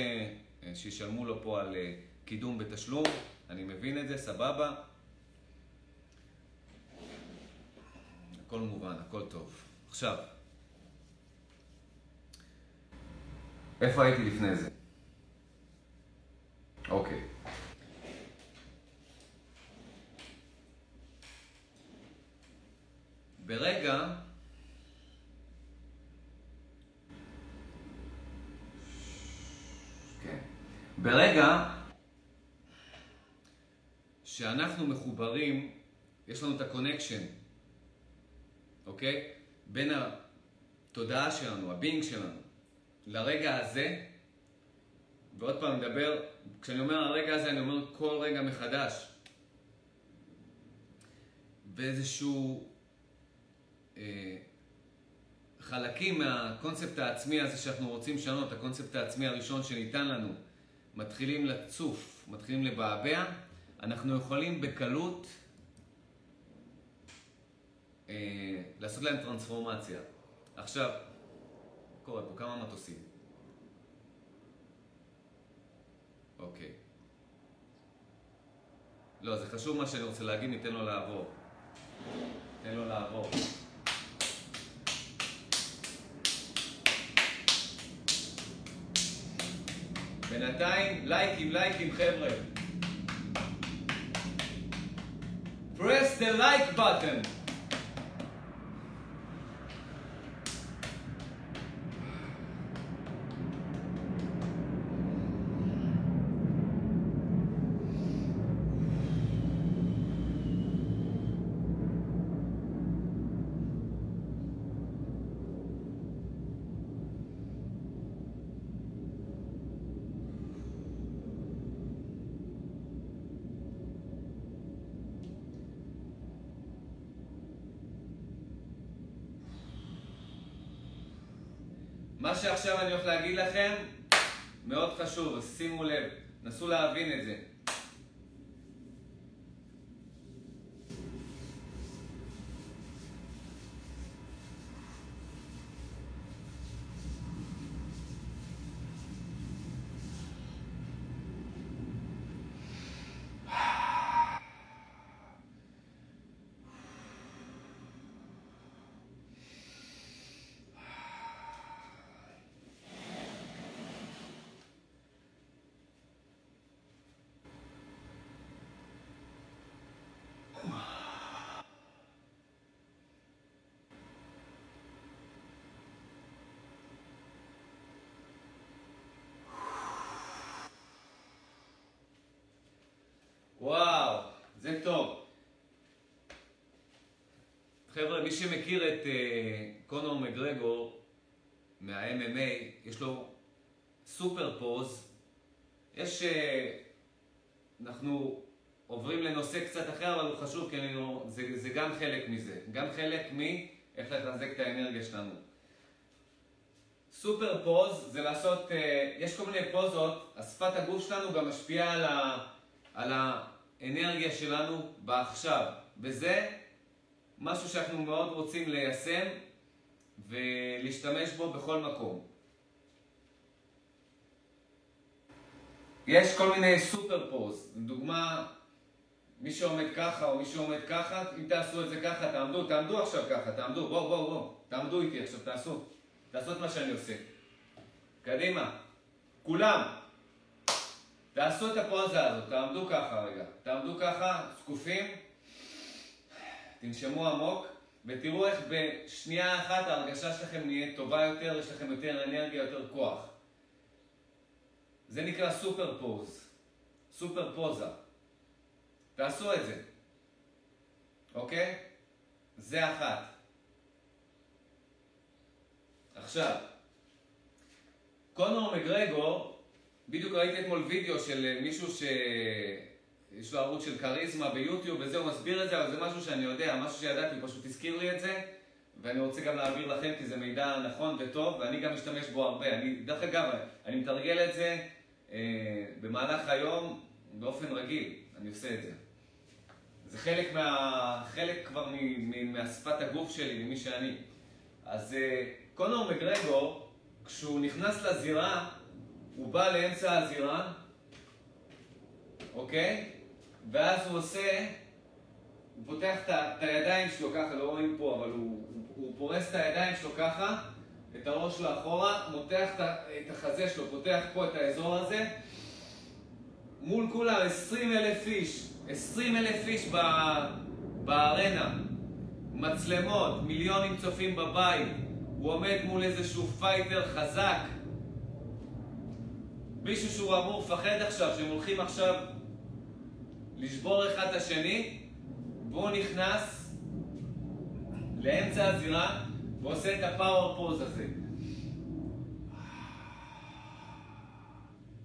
S1: אה, שישלמו לו פה על אה, קידום בתשלום, אני מבין את זה, סבבה. הכל מובן, הכל טוב. עכשיו, איפה הייתי לפני זה? אוקיי. ברגע כן. ברגע שאנחנו מחוברים, יש לנו את ה connection, אוקיי? בין התודעה שלנו, ה being שלנו, לרגע הזה, ועוד פעם נדבר, כשאני אומר הרגע הזה, אני אומר כל רגע מחדש. באיזשהו חלקים מהקונספט העצמי הזה שאנחנו רוצים לשנות, הקונספט העצמי הראשון שניתן לנו, מתחילים לצוף, מתחילים לבעבע, אנחנו יכולים בקלות אה, לעשות להם טרנספורמציה. עכשיו, קורה פה כמה מטוסים. אוקיי. לא, זה חשוב מה שאני רוצה להגיד, ניתן לו לעבור. ניתן לו לעבור. בינתיים, לייקים, לייקים, חבר'ה. Press the like button. מה שעכשיו אני הולך להגיד לכם, מאוד חשוב, שימו לב, נסו להבין את זה. וואו, זה טוב. חבר'ה, מי שמכיר את uh, קונור מגרגור מה-MMA, יש לו סופר פוז. יש... Uh, אנחנו עוברים לנושא קצת אחר, אבל הוא חשוב, כי אני, לא- זה, זה גם חלק מזה. גם חלק מאיך לחזק את האנרגיה שלנו. סופר פוז זה לעשות, uh, יש כל מיני פוזות, השפת הגוף שלנו גם משפיעה על, ה, על האנרגיה שלנו בעכשיו. וזה משהו שאנחנו מאוד רוצים ליישם ולהשתמש בו בכל מקום. יש כל מיני סופר פוז, לדוגמה, מי שעומד ככה או מי שעומד ככה, אם תעשו את זה ככה, תעמדו, תעמדו עכשיו ככה, תעמדו, בואו, בואו, בואו, תעמדו איתי עכשיו, תעשו, תעשו את מה שאני עושה. קדימה, כולם, תעשו את הפוזה הזאת, תעמדו ככה רגע, תעמדו ככה, זקופים, תנשמו עמוק, ותראו איך בשנייה אחת ההרגשה שלכם נהיית טובה יותר, יש לכם יותר אנרגיה, יותר כוח. זה נקרא סופר פוז, סופר פוזה. תעשו את זה, אוקיי? זה אחת. עכשיו, קונור מגרגור, בדיוק ראיתי אתמול וידאו של מישהו יש לו ערוץ של כריזמה ביוטיוב וזה, הוא מסביר את זה, אבל זה משהו שאני יודע, משהו שידעתי, הוא פשוט הזכיר לי את זה, ואני רוצה גם להעביר לכם כי זה מידע נכון וטוב, ואני גם משתמש בו הרבה. אני, דרך אגב, אני מתרגל את זה אה, במהלך היום באופן רגיל, אני עושה את זה. זה חלק, מה, חלק כבר מ, מ, מהשפת הגוף שלי, ממי שאני. אז אה, קונור מגרגור, כשהוא נכנס לזירה, הוא בא לאמצע הזירה, אוקיי? ואז הוא עושה, הוא פותח את הידיים שלו ככה, לא רואים פה, אבל הוא, הוא פורס את הידיים שלו ככה, את הראש שלו אחורה, מותח את החזה שלו, פותח פה את האזור הזה, מול כולם 20 אלף איש, 20 אלף איש בארנה, מצלמות, מיליונים צופים בבית, הוא עומד מול איזשהו fighter חזק, מישהו שהוא אמור לפחד עכשיו, שהם הולכים עכשיו לשבור אחד את השני, והוא נכנס לאמצע הזירה ועושה את ה power pose הזה.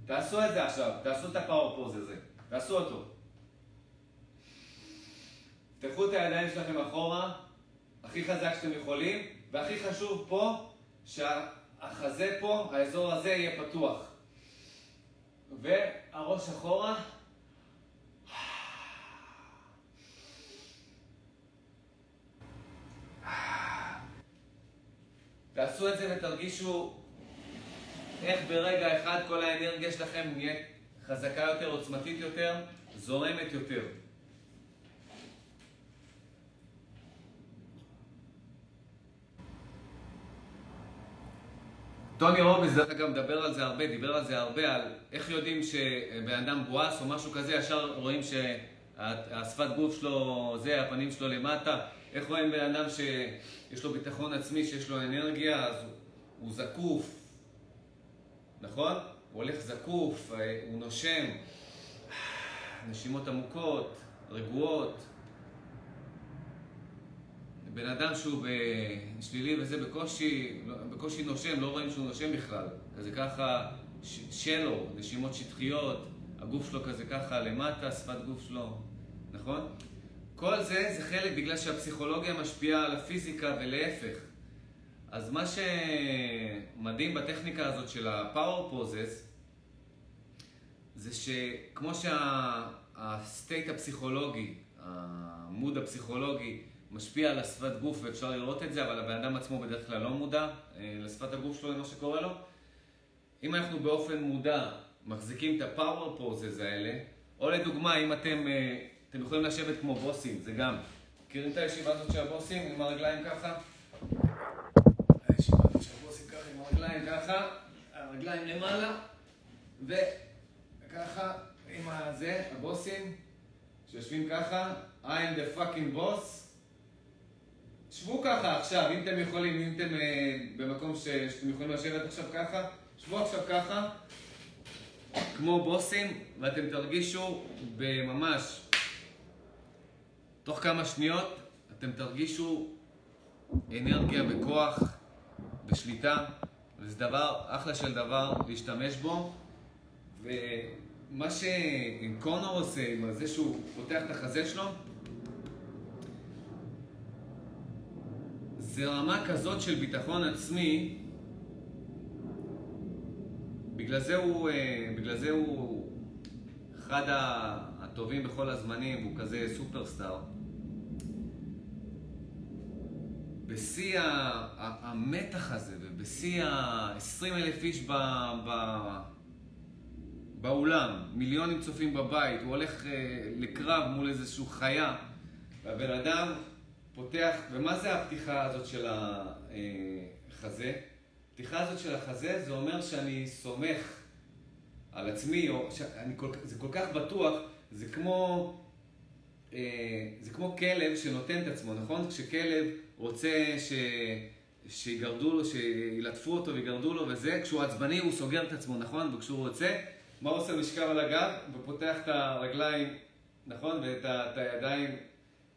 S1: תעשו את זה עכשיו, תעשו את הפאוור פוז הזה, תעשו אותו. תפתחו את הידיים שלכם אחורה, הכי חזק שאתם יכולים, והכי חשוב פה, שהחזה פה, האזור הזה יהיה פתוח. והראש אחורה. תעשו את זה ותרגישו איך ברגע אחד כל האנרגיה שלכם נהיית חזקה יותר, עוצמתית יותר, זורמת יותר. טוני רובינס, דרך אגב, מדבר על זה הרבה, דיבר על זה הרבה, על איך יודעים שבן אדם בואס או משהו כזה, ישר רואים שהשפת גוף שלו, זה, הפנים שלו למטה. איך רואים בן אדם שיש לו ביטחון עצמי, שיש לו אנרגיה, אז הוא, הוא זקוף, נכון? הוא הולך זקוף, הוא נושם, נשימות עמוקות, רגועות. בן אדם שהוא שלילי וזה בקושי, בקושי נושם, לא רואים שהוא נושם בכלל. כזה ככה שלו, נשימות שטחיות, הגוף שלו כזה ככה למטה, שפת גוף שלו, נכון? כל זה זה חלק בגלל שהפסיכולוגיה משפיעה על הפיזיקה ולהפך. אז מה שמדהים בטכניקה הזאת של ה-power poses, זה שכמו שהסטייט הפסיכולוגי, המוד הפסיכולוגי, משפיע על השפת גוף ואפשר לראות את זה, אבל הבן אדם עצמו בדרך כלל לא מודע אה, לשפת הגוף שלו, למה שקורה לו. אם אנחנו באופן מודע מחזיקים את ה-power poses האלה, או לדוגמה, אם אתם, אה, אתם יכולים לשבת כמו בוסים, זה גם. מכירים את הישיבה הזאת של הבוסים עם הרגליים ככה? הישיבה הזאת של הבוסים ככה עם הרגליים ככה, הרגליים למעלה, וככה עם הזה, הבוסים, שיושבים ככה, I'm the fucking boss. שבו ככה עכשיו, אם אתם יכולים, אם אתם אה, במקום שאתם יכולים לשבת עכשיו ככה, שבו עכשיו ככה, כמו בוסים, ואתם תרגישו בממש, תוך כמה שניות, אתם תרגישו אנרגיה וכוח ושליטה, וזה דבר, אחלה של דבר להשתמש בו. ומה שקונור עושה, עם זה שהוא פותח את החזה שלו, זה רמה כזאת של ביטחון עצמי, בגלל זה הוא, אה, בגלל זה הוא אחד הטובים בכל הזמנים, הוא כזה סופרסטאר. בשיא המתח הזה ובשיא ה-20 אלף איש ב, ב, באולם, מיליונים צופים בבית, הוא הולך אה, לקרב מול איזושהי חיה, והבן אדם פותח, ומה זה הפתיחה הזאת של החזה? הפתיחה הזאת של החזה זה אומר שאני סומך על עצמי, או שאני כל, זה כל כך בטוח, זה כמו, אה, זה כמו כלב שנותן את עצמו, נכון? כשכלב רוצה ש... שיגרדו לו, שילטפו אותו ויגרדו לו וזה, כשהוא עצבני הוא סוגר את עצמו, נכון? וכשהוא רוצה, מה הוא עושה? משכב על הגב ופותח את הרגליים, נכון? ואת הידיים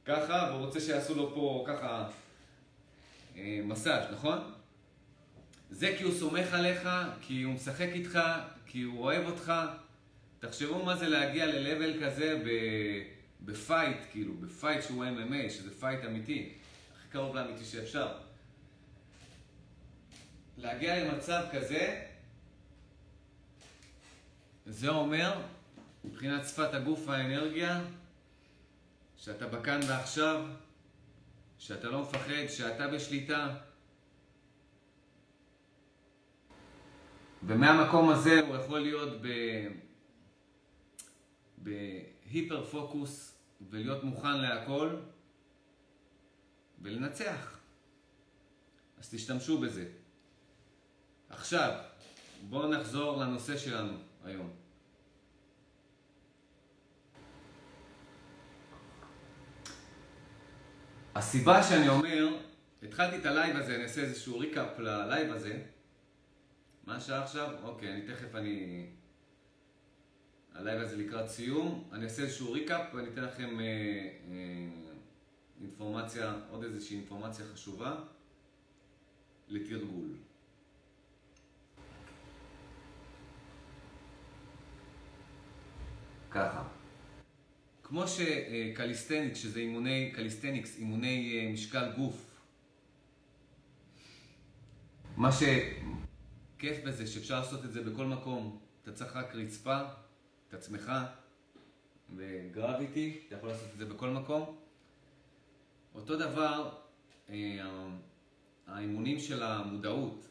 S1: ככה, והוא רוצה שיעשו לו פה ככה אה, מסאז', נכון? זה כי הוא סומך עליך, כי הוא משחק איתך, כי הוא אוהב אותך, תחשבו מה זה להגיע ל-level כזה ב fight, כאילו, ב fight שהוא MMA, שזה פייט אמיתי, הכי קרוב לאמיתי שאפשר. להגיע למצב כזה, זה אומר, מבחינת שפת הגוף והאנרגיה, שאתה בכאן ועכשיו, שאתה לא מפחד, שאתה בשליטה. ומהמקום הזה הוא יכול להיות ב... בהיפר פוקוס ולהיות מוכן להכל ולנצח. אז תשתמשו בזה. עכשיו, בואו נחזור לנושא שלנו היום. הסיבה שאני אומר, התחלתי את הלייב הזה, אני אעשה איזשהו recap ללייב הזה. מה השעה עכשיו? אוקיי, אני תכף אני... הלייב הזה לקראת סיום. אני אעשה איזשהו recap ואני אתן לכם אה, אה, אינפורמציה, עוד איזושהי אינפורמציה חשובה לתרגול. ככה. כמו ש calisthenics, שזה אימוני, calisthenics, אימוני אה, משקל גוף, מה שכיף בזה שאפשר לעשות את זה בכל מקום, אתה צריך רק רצפה, את עצמך, ו gravity, אתה יכול לעשות את זה בכל מקום. אותו דבר, אה, האימונים של המודעות,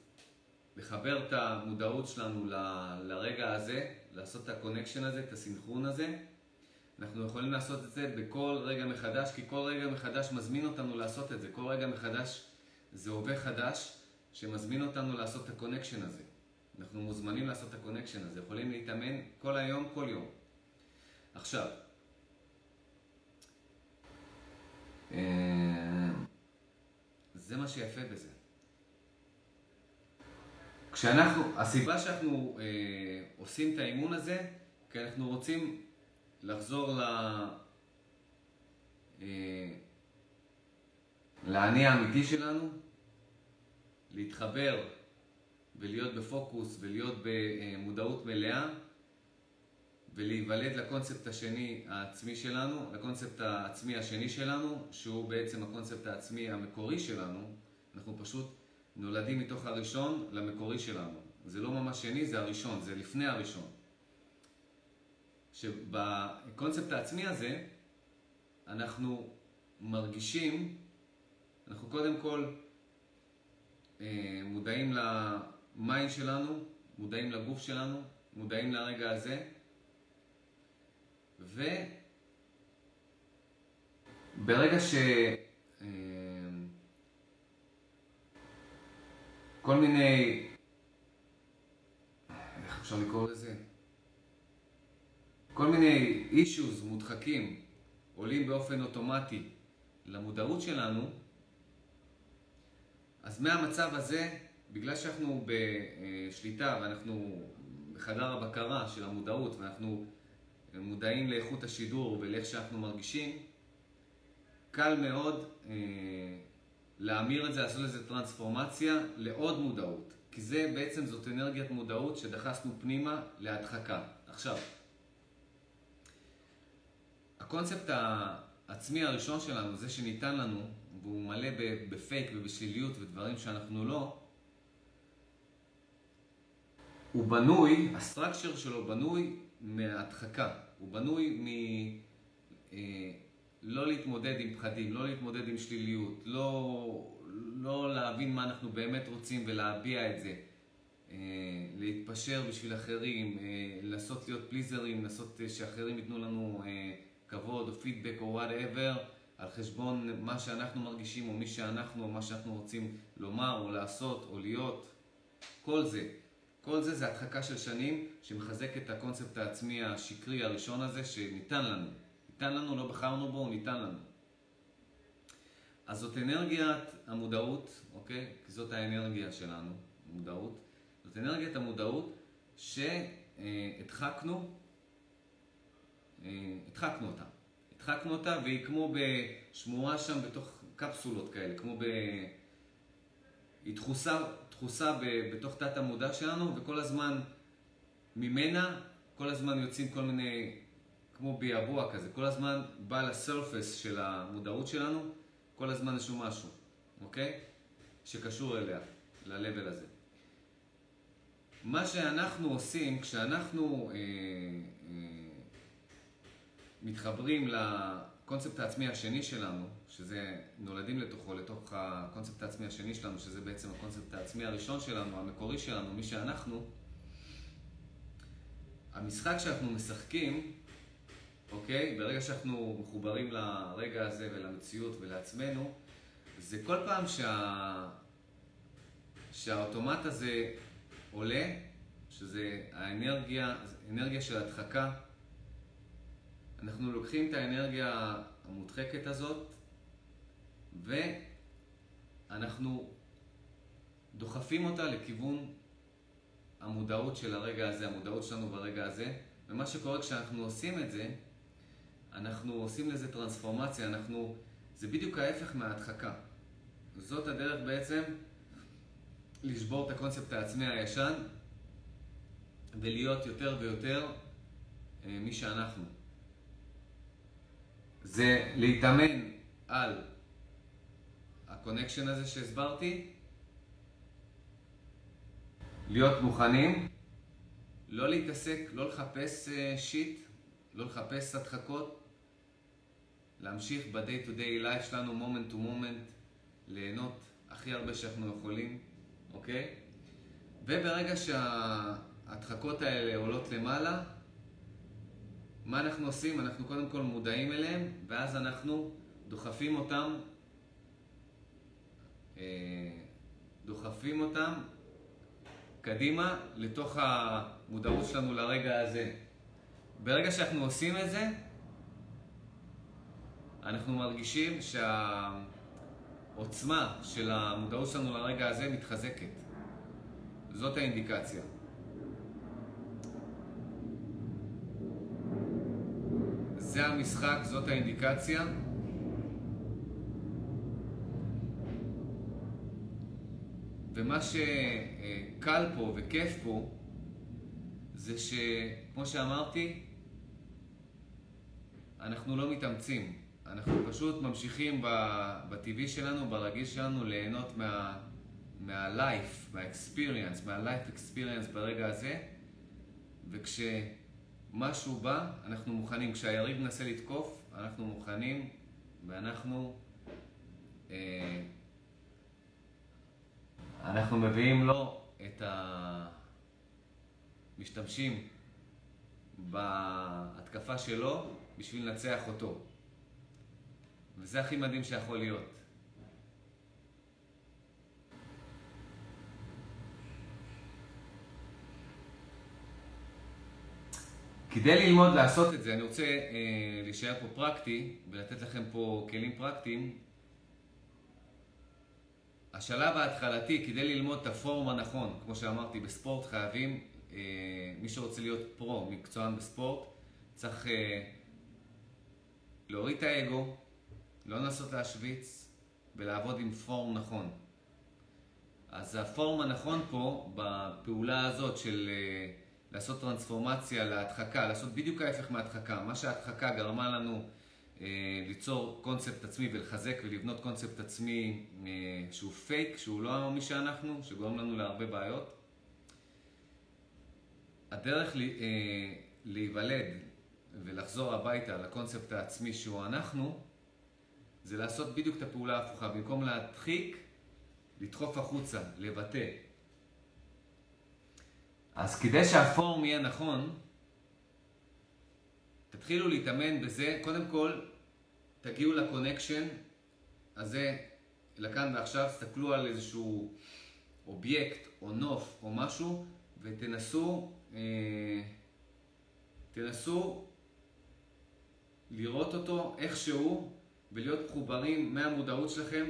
S1: לחבר את המודעות שלנו לרגע הזה, לעשות את ה connection הזה, את הסינכרון הזה. אנחנו יכולים לעשות את זה בכל רגע מחדש, כי כל רגע מחדש מזמין אותנו לעשות את זה. כל רגע מחדש זה הווה חדש שמזמין אותנו לעשות את ה connection הזה. אנחנו מוזמנים לעשות את ה connection הזה, יכולים להתאמן כל היום, כל יום. עכשיו, אה, זה מה שיפה בזה. כשאנחנו, הסיבה שאנחנו אה, עושים את האימון הזה, כי אנחנו רוצים לחזור ל... אה, לאני האמיתי שלנו, להתחבר ולהיות בפוקוס ולהיות במודעות מלאה ולהיוולד לקונספט השני העצמי שלנו, לקונספט העצמי השני שלנו, שהוא בעצם הקונספט העצמי המקורי שלנו. אנחנו פשוט נולדים מתוך הראשון למקורי שלנו. זה לא ממש שני, זה הראשון, זה לפני הראשון. שבקונספט העצמי הזה אנחנו מרגישים, אנחנו קודם כל אה, מודעים למים שלנו, מודעים לגוף שלנו, מודעים לרגע הזה, וברגע ש... אה, כל מיני, איך אפשר לקרוא לזה? כל מיני אישוז מודחקים עולים באופן אוטומטי למודעות שלנו, אז מהמצב הזה, בגלל שאנחנו בשליטה ואנחנו בחדר הבקרה של המודעות ואנחנו מודעים לאיכות השידור ולאיך שאנחנו מרגישים, קל מאוד אה, להמיר את זה, לעשות לזה טרנספורמציה לעוד מודעות. כי זה בעצם זאת אנרגיית מודעות שדחסנו פנימה להדחקה. עכשיו, הקונספט העצמי הראשון שלנו, זה שניתן לנו, והוא מלא בפייק ובשליליות ודברים שאנחנו לא, הוא בנוי, הסטרקצ'ר שלו בנוי מהדחקה. הוא בנוי מ... אה, לא להתמודד עם פחדים, לא להתמודד עם שליליות, לא, לא להבין מה אנחנו באמת רוצים ולהביע את זה. אה, להתפשר בשביל אחרים, אה, לנסות להיות פליזרים, לנסות שאחרים ייתנו לנו כבוד או פידבק או whatever על חשבון מה שאנחנו מרגישים או מי שאנחנו או מה שאנחנו רוצים לומר או לעשות או להיות. כל זה. כל זה זה הדחקה של שנים שמחזק את הקונספט העצמי השקרי הראשון הזה שניתן לנו. ניתן לנו, לא בחרנו בו, הוא ניתן לנו. אז זאת אנרגיית המודעות, אוקיי? כי זאת האנרגיה שלנו, מודעות. זאת אנרגיית המודעות שהדחקנו, הדחקנו אותה. הדחקנו אותה והיא כמו בשמורה שם בתוך קפסולות כאלה, כמו ב... היא דחוסה, דחוסה בתוך תת המודע שלנו וכל הזמן ממנה כל הזמן יוצאים כל מיני, כמו ביאבוע כזה, כל הזמן בא לסרפס של המודעות שלנו, כל הזמן איזשהו משהו, אוקיי? שקשור אליה, ל-level הזה. מה שאנחנו עושים, כשאנחנו אה, אה, מתחברים לקונספט העצמי השני שלנו, שזה נולדים לתוכו, לתוך הקונספט העצמי השני שלנו, שזה בעצם הקונספט העצמי הראשון שלנו, המקורי שלנו, מי שאנחנו, המשחק שאנחנו משחקים, אוקיי? ברגע שאנחנו מחוברים לרגע הזה ולמציאות ולעצמנו, זה כל פעם שה... שהאוטומט הזה עולה, שזה האנרגיה, אנרגיה של הדחקה, אנחנו לוקחים את האנרגיה המודחקת הזאת ואנחנו דוחפים אותה לכיוון המודעות של הרגע הזה, המודעות שלנו ברגע הזה, ומה שקורה כשאנחנו עושים את זה, אנחנו עושים לזה טרנספורמציה, אנחנו, זה בדיוק ההפך מההדחקה. זאת הדרך בעצם לשבור את הקונספט העצמי הישן ולהיות יותר ויותר אה, מי שאנחנו. זה להתאמן על ה connection הזה שהסברתי, להיות מוכנים, לא להתעסק, לא לחפש שיט, אה, לא לחפש הדחקות, להמשיך ב-day to day life שלנו, moment to moment, ליהנות הכי הרבה שאנחנו יכולים, אוקיי? וברגע שההדחקות האלה עולות למעלה, מה אנחנו עושים? אנחנו קודם כל מודעים אליהם, ואז אנחנו דוחפים אותם, אה, דוחפים אותם קדימה לתוך המודעות שלנו לרגע הזה. ברגע שאנחנו עושים את זה, אנחנו מרגישים שהעוצמה של המודעות שלנו לרגע הזה מתחזקת. זאת האינדיקציה. זה המשחק, זאת האינדיקציה. ומה שקל פה וכיף פה, זה שכמו שאמרתי, אנחנו לא מתאמצים. אנחנו פשוט ממשיכים בטבעי שלנו, ברגיל שלנו, ליהנות מה, מה-life, מה-experience, מה-life experience ברגע הזה, וכשמשהו בא, אנחנו מוכנים. כשהיריב מנסה לתקוף, אנחנו מוכנים, ואנחנו... אה, אנחנו מביאים לו את המשתמשים בהתקפה שלו בשביל לנצח אותו. וזה הכי מדהים שיכול להיות. כדי ללמוד לעשות את זה, אני רוצה אה, להישאר פה פרקטי ולתת לכם פה כלים פרקטיים השלב ההתחלתי, כדי ללמוד את הפורום הנכון, כמו שאמרתי, בספורט חייבים, אה, מי שרוצה להיות פרו, מקצוען בספורט, צריך אה, להוריד את האגו, לא לנסות להשוויץ ולעבוד עם פורום נכון. אז הפורום הנכון פה, בפעולה הזאת של אה, לעשות טרנספורמציה להדחקה, לעשות בדיוק ההפך מהדחקה. מה שההדחקה גרמה לנו אה, ליצור קונספט עצמי ולחזק ולבנות קונספט עצמי אה, שהוא פייק, שהוא לא מי שאנחנו, שגורם לנו להרבה בעיות. הדרך אה, להיוולד ולחזור הביתה לקונספט העצמי שהוא אנחנו, זה לעשות בדיוק את הפעולה ההפוכה. במקום להדחיק, לדחוף החוצה, לבטא. אז כדי שהפורום יהיה נכון, תתחילו להתאמן בזה, קודם כל תגיעו לקונקשן הזה, לכאן ועכשיו, תסתכלו על איזשהו אובייקט או נוף או משהו ותנסו אה, תנסו לראות אותו איכשהו ולהיות מחוברים מהמודעות שלכם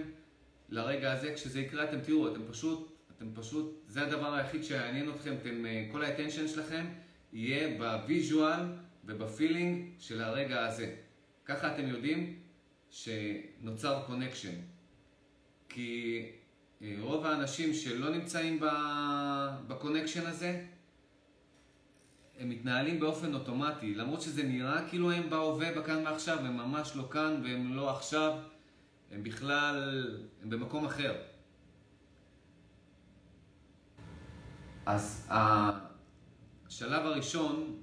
S1: לרגע הזה. כשזה יקרה אתם תראו, אתם פשוט, אתם פשוט, זה הדבר היחיד שיעניין אתכם, אתם, אה, כל ה attention שלכם יהיה ב visual וב feeling של הרגע הזה. ככה אתם יודעים שנוצר connection. כי אה, רוב האנשים שלא נמצאים ב connection הזה, הם מתנהלים באופן אוטומטי, למרות שזה נראה כאילו הם בהווה, בכאן ועכשיו, הם ממש לא כאן והם לא עכשיו, הם בכלל, הם במקום אחר. אז השלב הראשון,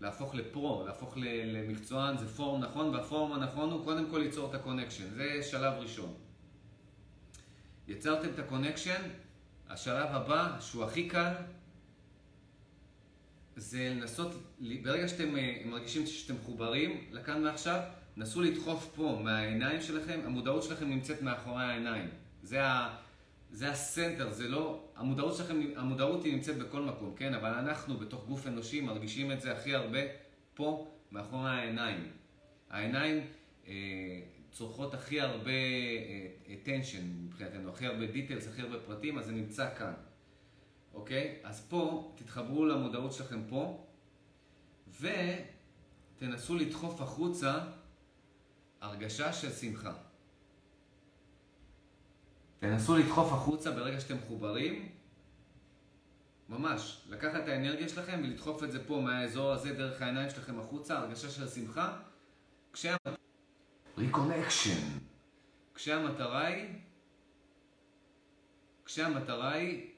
S1: להפוך ל pro, להפוך למקצוען, זה form נכון, וה form הנכון הוא קודם כל ליצור את ה connection, זה שלב ראשון. יצרתם את ה connection, השלב הבא, שהוא הכי קל, זה לנסות, ברגע שאתם אה, מרגישים שאתם מחוברים לכאן ועכשיו, נסו לדחוף פה מהעיניים שלכם, המודעות שלכם נמצאת מאחורי העיניים. זה, ה, זה הסנטר, זה לא, המודעות שלכם, המודעות היא נמצאת בכל מקום, כן? אבל אנחנו בתוך גוף אנושי מרגישים את זה הכי הרבה פה, מאחורי העיניים. העיניים אה, צורכות הכי הרבה אה, attention מבחינתנו, הכי הרבה details, הכי הרבה פרטים, אז זה נמצא כאן. אוקיי? אז פה, תתחברו למודעות שלכם פה, ותנסו לדחוף החוצה הרגשה של שמחה. תנסו לדחוף החוצה ברגע שאתם מחוברים, ממש, לקחת את האנרגיה שלכם ולדחוף את זה פה מהאזור הזה דרך העיניים שלכם החוצה, הרגשה של שמחה. ריקונקשן. כשהמטרה היא, כשהמטרה היא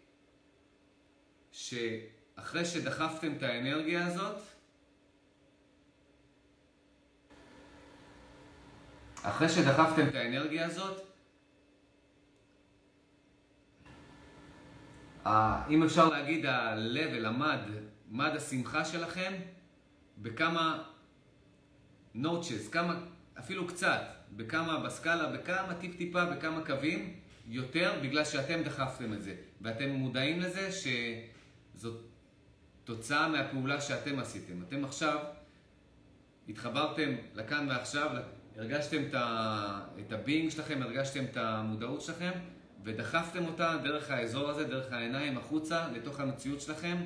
S1: שאחרי שדחפתם את האנרגיה הזאת, אחרי שדחפתם את האנרגיה הזאת, אם אפשר להגיד ה-level, המד, מד השמחה שלכם, בכמה נוטשס, כמה, אפילו קצת, בכמה, בסקאלה, בכמה טיפ-טיפה, בכמה קווים, יותר בגלל שאתם דחפתם את זה. ואתם מודעים לזה ש... זאת תוצאה מהפעולה שאתם עשיתם. אתם עכשיו התחברתם לכאן ועכשיו, הרגשתם את הבינג שלכם, הרגשתם את המודעות שלכם, ודחפתם אותה דרך האזור הזה, דרך העיניים החוצה, לתוך המציאות שלכם,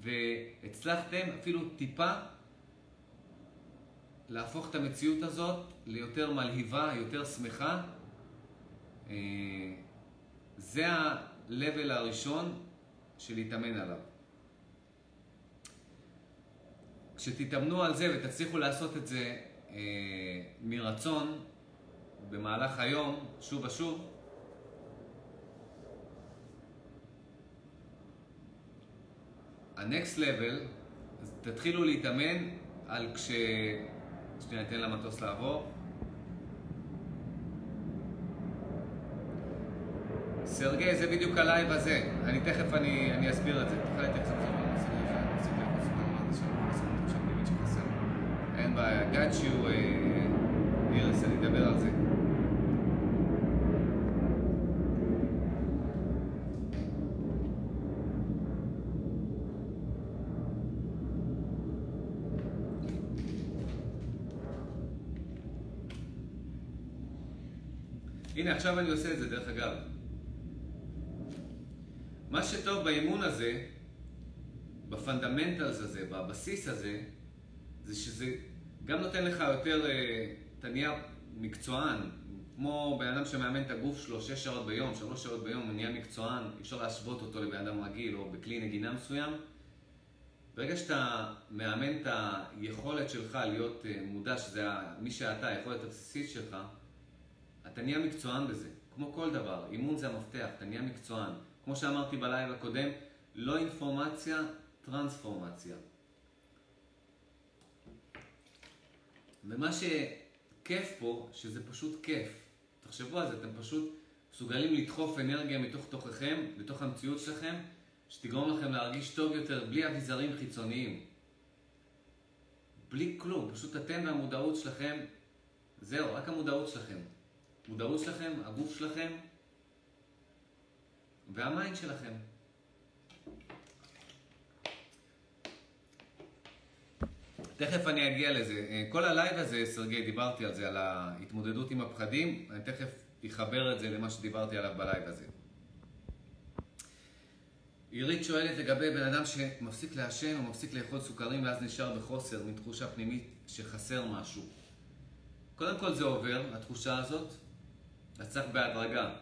S1: והצלחתם אפילו טיפה להפוך את המציאות הזאת ליותר מלהיבה, יותר שמחה. אה, זה ה-level הראשון להתאמן עליו. כשתתאמנו על זה ותצליחו לעשות את זה אה, מרצון במהלך היום, שוב ושוב, ה-next level, תתחילו להתאמן על כש... שנייה, ניתן למטוס לעבור. סרגי, זה בדיוק הלייב הזה. אני תכף, אני, אני אסביר את זה. תוכל להתייחס לזה. אין בעיה, got you, איריס, אני אדבר על זה. הנה, עכשיו אני עושה את זה, דרך אגב. מה שטוב באימון הזה, ב fundamentals הזה, בבסיס הזה, זה שזה גם נותן לך יותר, אה, אתה נהיה מקצוען, כמו בן אדם שמאמן את הגוף שלו שש שעות ביום, שלוש שעות ביום, הוא נהיה מקצוען, אי אפשר להשוות אותו לבן אדם רגיל או בכלי נגינה מסוים. ברגע שאתה מאמן את היכולת שלך להיות אה, מודע, שזה מי שאתה, היכולת הבסיסית שלך, אתה נהיה מקצוען בזה, כמו כל דבר. אימון זה המפתח, אתה נהיה מקצוען. כמו שאמרתי בלייב הקודם, לא אינפורמציה, טרנספורמציה. ומה שכיף פה, שזה פשוט כיף. תחשבו על זה, אתם פשוט מסוגלים לדחוף אנרגיה מתוך תוככם, לתוך המציאות שלכם, שתגרום לכם להרגיש טוב יותר, בלי אביזרים חיצוניים. בלי כלום, פשוט אתם והמודעות שלכם, זהו, רק המודעות שלכם. מודעות שלכם, הגוף שלכם, וה mind שלכם. תכף אני אגיע לזה. אה, כל הלייב הזה, סרגי, דיברתי על זה, על ההתמודדות עם הפחדים, אני תכף אחבר את זה למה שדיברתי עליו בלייב הזה. עירית שואלת לגבי בן אדם שמפסיק לעשן או מפסיק לאכול סוכרים ואז נשאר בחוסר, מתחושה פנימית שחסר משהו. קודם כל זה עובר, התחושה הזאת, אז צריך בהדרגה.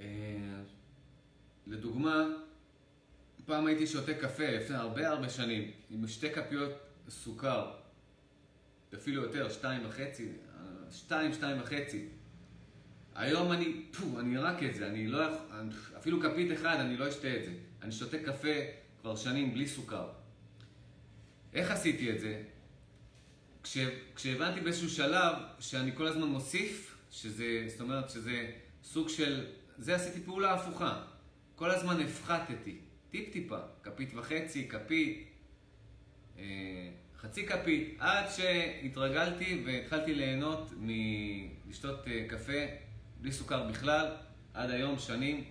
S1: אה, לדוגמה, פעם הייתי שותה קפה לפני הרבה הרבה שנים, עם שתי כפיות סוכר, אפילו יותר, שתיים וחצי, שתיים, שתיים וחצי. היום אני, פו, אני רק את זה, אני לא, אפילו כפית אחד אני לא אשתה את זה. אני שותה קפה כבר שנים בלי סוכר. איך עשיתי את זה? כש, כשהבנתי באיזשהו שלב שאני כל הזמן מוסיף, שזה, זאת אומרת שזה סוג של, זה עשיתי פעולה הפוכה. כל הזמן הפחתתי, טיפ-טיפה, כפית וחצי, כפית, אה, חצי כפית, עד שהתרגלתי והתחלתי ליהנות מלשתות אה, קפה בלי סוכר בכלל, עד היום, שנים.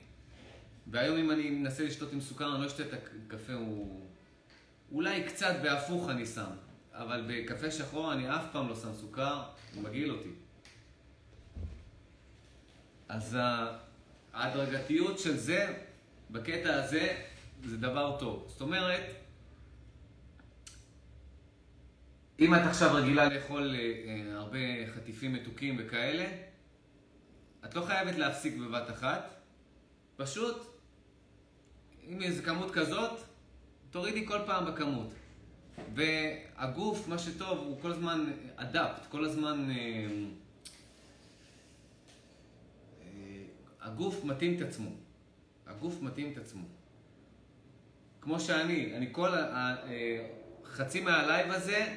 S1: והיום אם אני מנסה לשתות עם סוכר, אני לא אשתה את הקפה, הוא... אולי קצת בהפוך אני שם, אבל בקפה שחור אני אף פעם לא שם סוכר, הוא מגעיל אותי. אז ההדרגתיות של זה, בקטע הזה, זה דבר טוב. זאת אומרת, אם את עכשיו רגילה לאכול אה, הרבה חטיפים מתוקים וכאלה, את לא חייבת להפסיק בבת אחת, פשוט, אם איזה כמות כזאת, תורידי כל פעם בכמות. והגוף, מה שטוב, הוא כל הזמן אדפט, כל הזמן... אה, אה, הגוף מתאים את עצמו. הגוף מתאים את עצמו. כמו שאני, אני כל... ה, אה, חצי מהלייב הזה,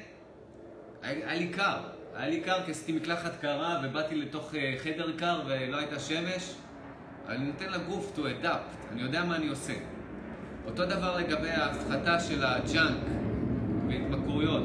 S1: היה לי קר. היה לי קר כי עשיתי מקלחת קרה ובאתי לתוך חדר קר ולא הייתה שמש. אני נותן לגוף to adapt, אני יודע מה אני עושה. אותו דבר לגבי ההפחתה של ה junk והתמכרויות.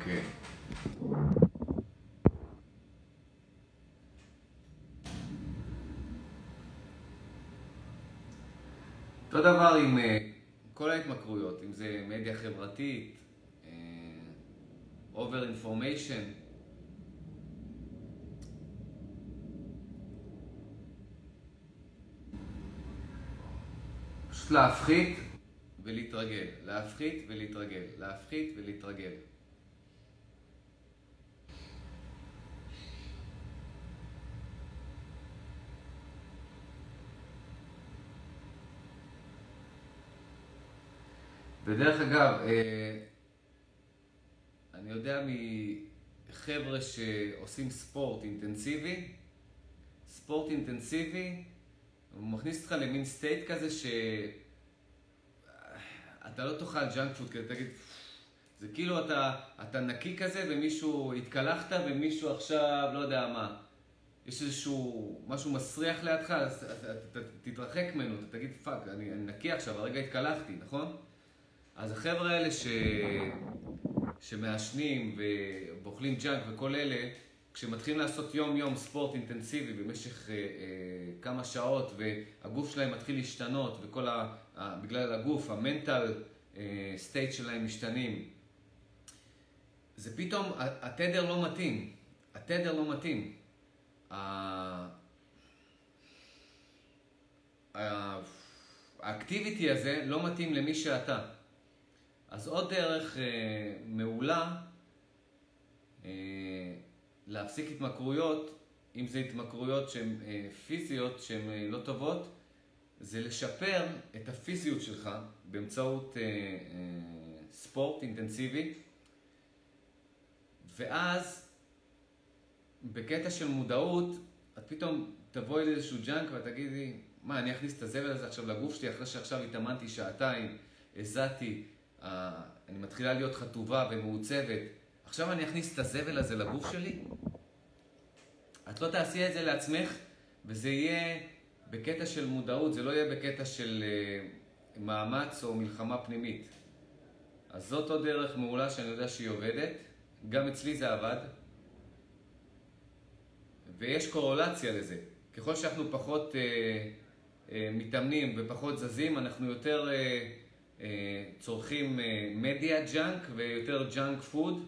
S1: אוקיי. אותו דבר עם uh, כל ההתמכרויות, אם זה מדיה חברתית, over information. פשוט להפחית ולהתרגל, להפחית ולהתרגל, להפחית ולהתרגל. ודרך אגב, אה, אני יודע מחבר'ה שעושים ספורט אינטנסיבי, ספורט אינטנסיבי, הוא מכניס אותך למין state כזה שאתה לא תאכל junk food, כי תגיד, זה כאילו אתה, אתה נקי כזה ומישהו, התקלחת ומישהו עכשיו, לא יודע מה, יש איזשהו, משהו מסריח לידך, אז אתה תתרחק ממנו, אתה תגיד, fuck, אני, אני נקי עכשיו, הרגע התקלחתי, נכון? אז החבר'ה האלה ש... שמעשנים ואוכלים junk וכל אלה, כשמתחילים לעשות יום-יום ספורט אינטנסיבי במשך אה, אה, כמה שעות והגוף שלהם מתחיל להשתנות וכל ה... ה... בגלל הגוף, המנטל אה, סטייט שלהם משתנים, זה פתאום, התדר לא מתאים. התדר לא מתאים. האקטיביטי הזה לא מתאים למי שאתה. אז עוד דרך אה, מעולה אה, להפסיק התמכרויות, אם זה התמכרויות שהן אה, פיזיות, שהן אה, לא טובות, זה לשפר את הפיזיות שלך באמצעות אה, אה, ספורט אינטנסיבי, ואז בקטע של מודעות, את פתאום תבואי לאיזשהו ג'אנק ואת תגידי, מה, אני אכניס את הזבל הזה עכשיו לגוף שלי אחרי שעכשיו התאמנתי שעתיים, הזעתי, אני מתחילה להיות חטובה ומעוצבת, עכשיו אני אכניס את הזבל הזה לגוף שלי? את לא תעשי את זה לעצמך, וזה יהיה בקטע של מודעות, זה לא יהיה בקטע של uh, מאמץ או מלחמה פנימית. אז זאת עוד דרך מעולה שאני יודע שהיא עובדת. גם אצלי זה עבד. ויש קורולציה לזה. ככל שאנחנו פחות אה, אה, מתאמנים ופחות זזים, אנחנו יותר אה, אה, צורכים אה, מדיה junk ויותר junk food,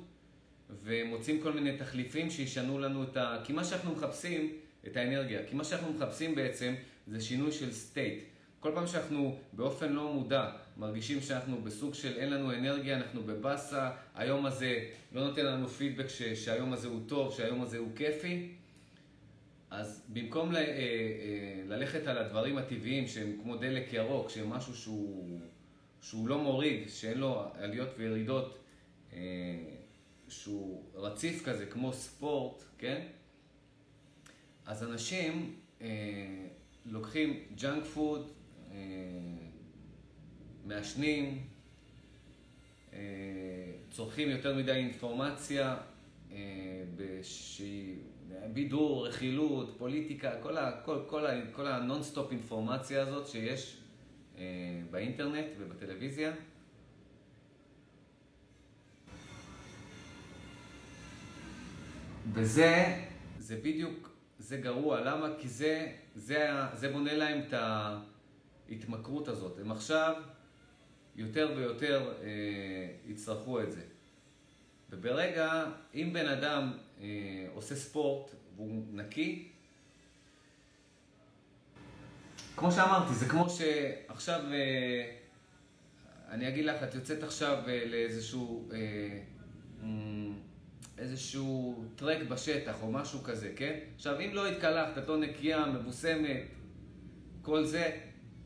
S1: ומוצאים כל מיני תחליפים שישנו לנו את ה... כי מה שאנחנו מחפשים, את האנרגיה, כי מה שאנחנו מחפשים בעצם זה שינוי של state. כל פעם שאנחנו באופן לא מודע מרגישים שאנחנו בסוג של אין לנו אנרגיה, אנחנו בבאסה, היום הזה לא נותן לנו פידבק ש, שהיום הזה הוא טוב, שהיום הזה הוא כיפי, אז במקום ל, אה, אה, ללכת על הדברים הטבעיים שהם כמו דלק ירוק, שהם משהו שהוא, שהוא לא מוריד, שאין לו עליות וירידות, אה, שהוא רציף כזה, כמו ספורט, כן? אז אנשים לוקחים junk food, מעשנים, צורכים יותר מדי אינפורמציה שהיא בידור, רכילות, פוליטיקה, כל, כל, כל, כל הנונסטופ אינפורמציה הזאת שיש אה, באינטרנט ובטלוויזיה. וזה, זה בדיוק, זה גרוע. למה? כי זה, זה, זה בונה להם את ההתמכרות הזאת. הם עכשיו יותר ויותר אה, יצטרכו את זה. וברגע, אם בן אדם אה, עושה ספורט והוא נקי, כמו שאמרתי, זה כמו שעכשיו, אה, אני אגיד לך, את יוצאת עכשיו אה, לאיזשהו אה, איזשהו טרק בשטח או משהו כזה, כן? עכשיו, אם לא התקלחת, את לא נקייה, מבוסמת, כל זה,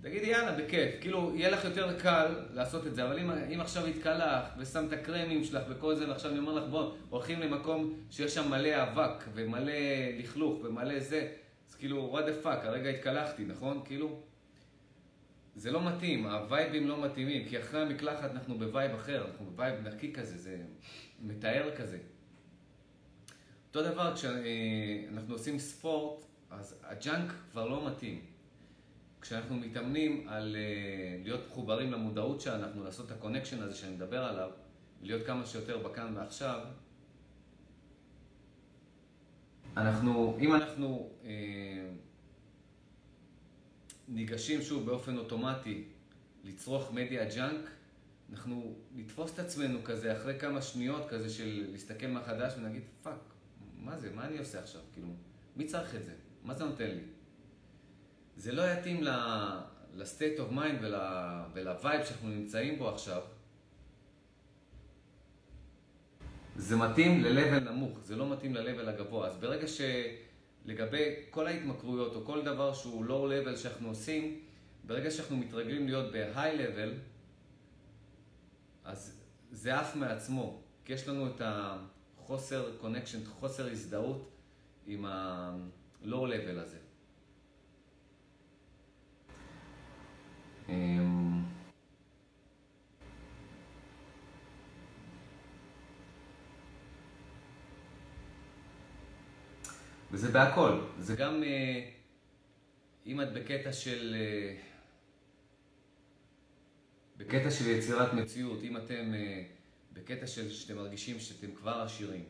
S1: תגידי יאללה, בכיף. כאילו, יהיה לך יותר קל לעשות את זה, אבל אם, אם עכשיו התקלחת ושמת קרמים שלך וכל זה, ועכשיו אני אומר לך, בוא, הולכים למקום שיש שם מלא אבק ומלא לכלוך ומלא זה, כאילו, what the fuck, הרגע התקלחתי, נכון? כאילו, זה לא מתאים, הווייבים לא מתאימים, כי אחרי המקלחת אנחנו ב vibe אחר, אנחנו ב vibe נקי כזה, זה מתאר כזה. אותו דבר כשאנחנו עושים ספורט, אז ה junk כבר לא מתאים. כשאנחנו מתאמנים על uh, להיות מחוברים למודעות שאנחנו, לעשות את ה connection הזה שאני מדבר עליו, להיות כמה שיותר בכאן ועכשיו, אנחנו, אם אנחנו uh, ניגשים שוב באופן אוטומטי לצרוך מדיה junk, אנחנו נתפוס את עצמנו כזה אחרי כמה שניות כזה של להסתכל מחדש ונגיד, fuck, מה זה, מה אני עושה עכשיו? כאילו, מי צריך את זה? מה זה נותן לי? זה לא יתאים ל-state of mind ול-vibe שאנחנו נמצאים בו עכשיו. זה מתאים ל-level נמוך, זה לא מתאים ל-level הגבוה. אז ברגע שלגבי כל ההתמכרויות או כל דבר שהוא low level שאנחנו עושים, ברגע שאנחנו מתרגלים להיות ב-high level, אז זה עף מעצמו, כי יש לנו את החוסר connection, חוסר הזדהות עם ה-low level הזה. וזה בהכל. זה גם אה, אם את בקטע של... אה, בקטע של יצירת מציאות, אם אתם אה, בקטע של שאתם מרגישים שאתם כבר עשירים,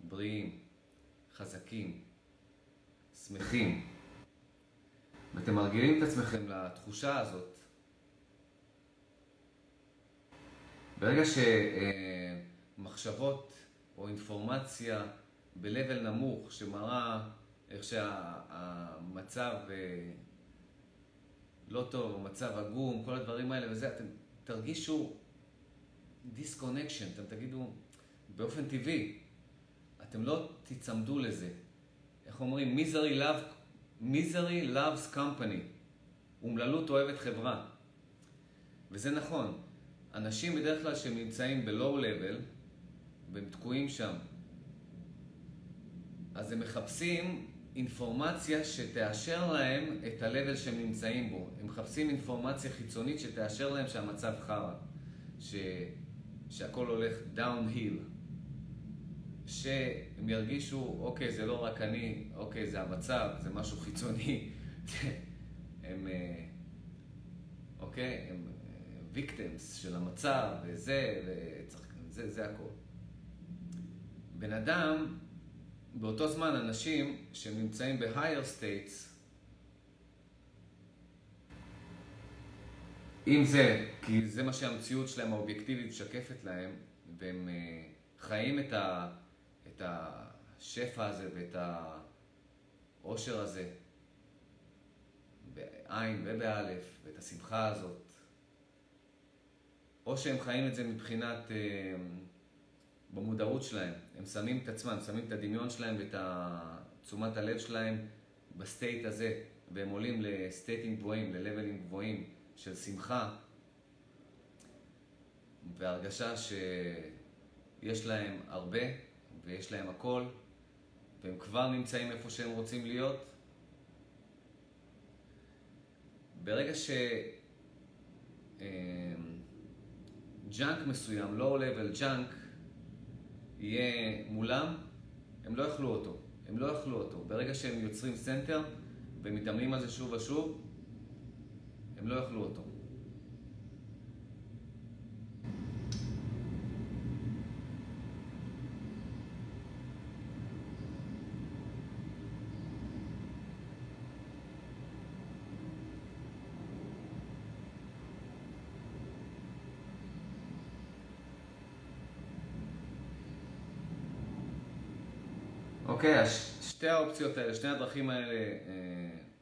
S1: בריאים, חזקים, שמחים, ואתם מרגילים את עצמכם לתחושה הזאת, ברגע שמחשבות או אינפורמציה ב-level נמוך שמראה איך שהמצב לא טוב, מצב עגום, כל הדברים האלה וזה, אתם תרגישו disconnection, אתם תגידו באופן טבעי, אתם לא תיצמדו לזה. איך אומרים? misery love misery loves company. אומללות אוהבת חברה. וזה נכון. אנשים בדרך כלל שהם נמצאים ב-low level, והם תקועים שם, אז הם מחפשים אינפורמציה שתאשר להם את ה-level שהם נמצאים בו. הם מחפשים אינפורמציה חיצונית שתאשר להם שהמצב חרא, ש... שהכל הולך downhill. שהם ירגישו, אוקיי, זה לא רק אני, אוקיי, זה המצב, זה משהו חיצוני. (laughs) הם, אה, אוקיי, הם ויקטמס של המצב, וזה, וצריך, זה, זה הכל. בן אדם, באותו זמן אנשים שנמצאים ב-higher states, אם זה, כי זה מה שהמציאות שלהם האובייקטיבית משקפת להם, והם uh, חיים את, ה, את השפע הזה ואת העושר הזה בעין ובאלף, ואת השמחה הזאת, או שהם חיים את זה מבחינת, uh, במודעות שלהם, הם שמים את עצמם, שמים את הדמיון שלהם ואת תשומת הלב שלהם ב state הזה, והם עולים לסטייטים גבוהים, ללבלים גבוהים. של שמחה והרגשה שיש להם הרבה ויש להם הכל והם כבר נמצאים איפה שהם רוצים להיות. ברגע ש junk אמ, מסוים, low level junk, יהיה מולם, הם לא יאכלו אותו. הם לא יאכלו אותו. ברגע שהם יוצרים center ומתאמנים על זה שוב ושוב, הם לא יאכלו אותו. אוקיי, שתי האופציות האלה, שני הדרכים האלה אה,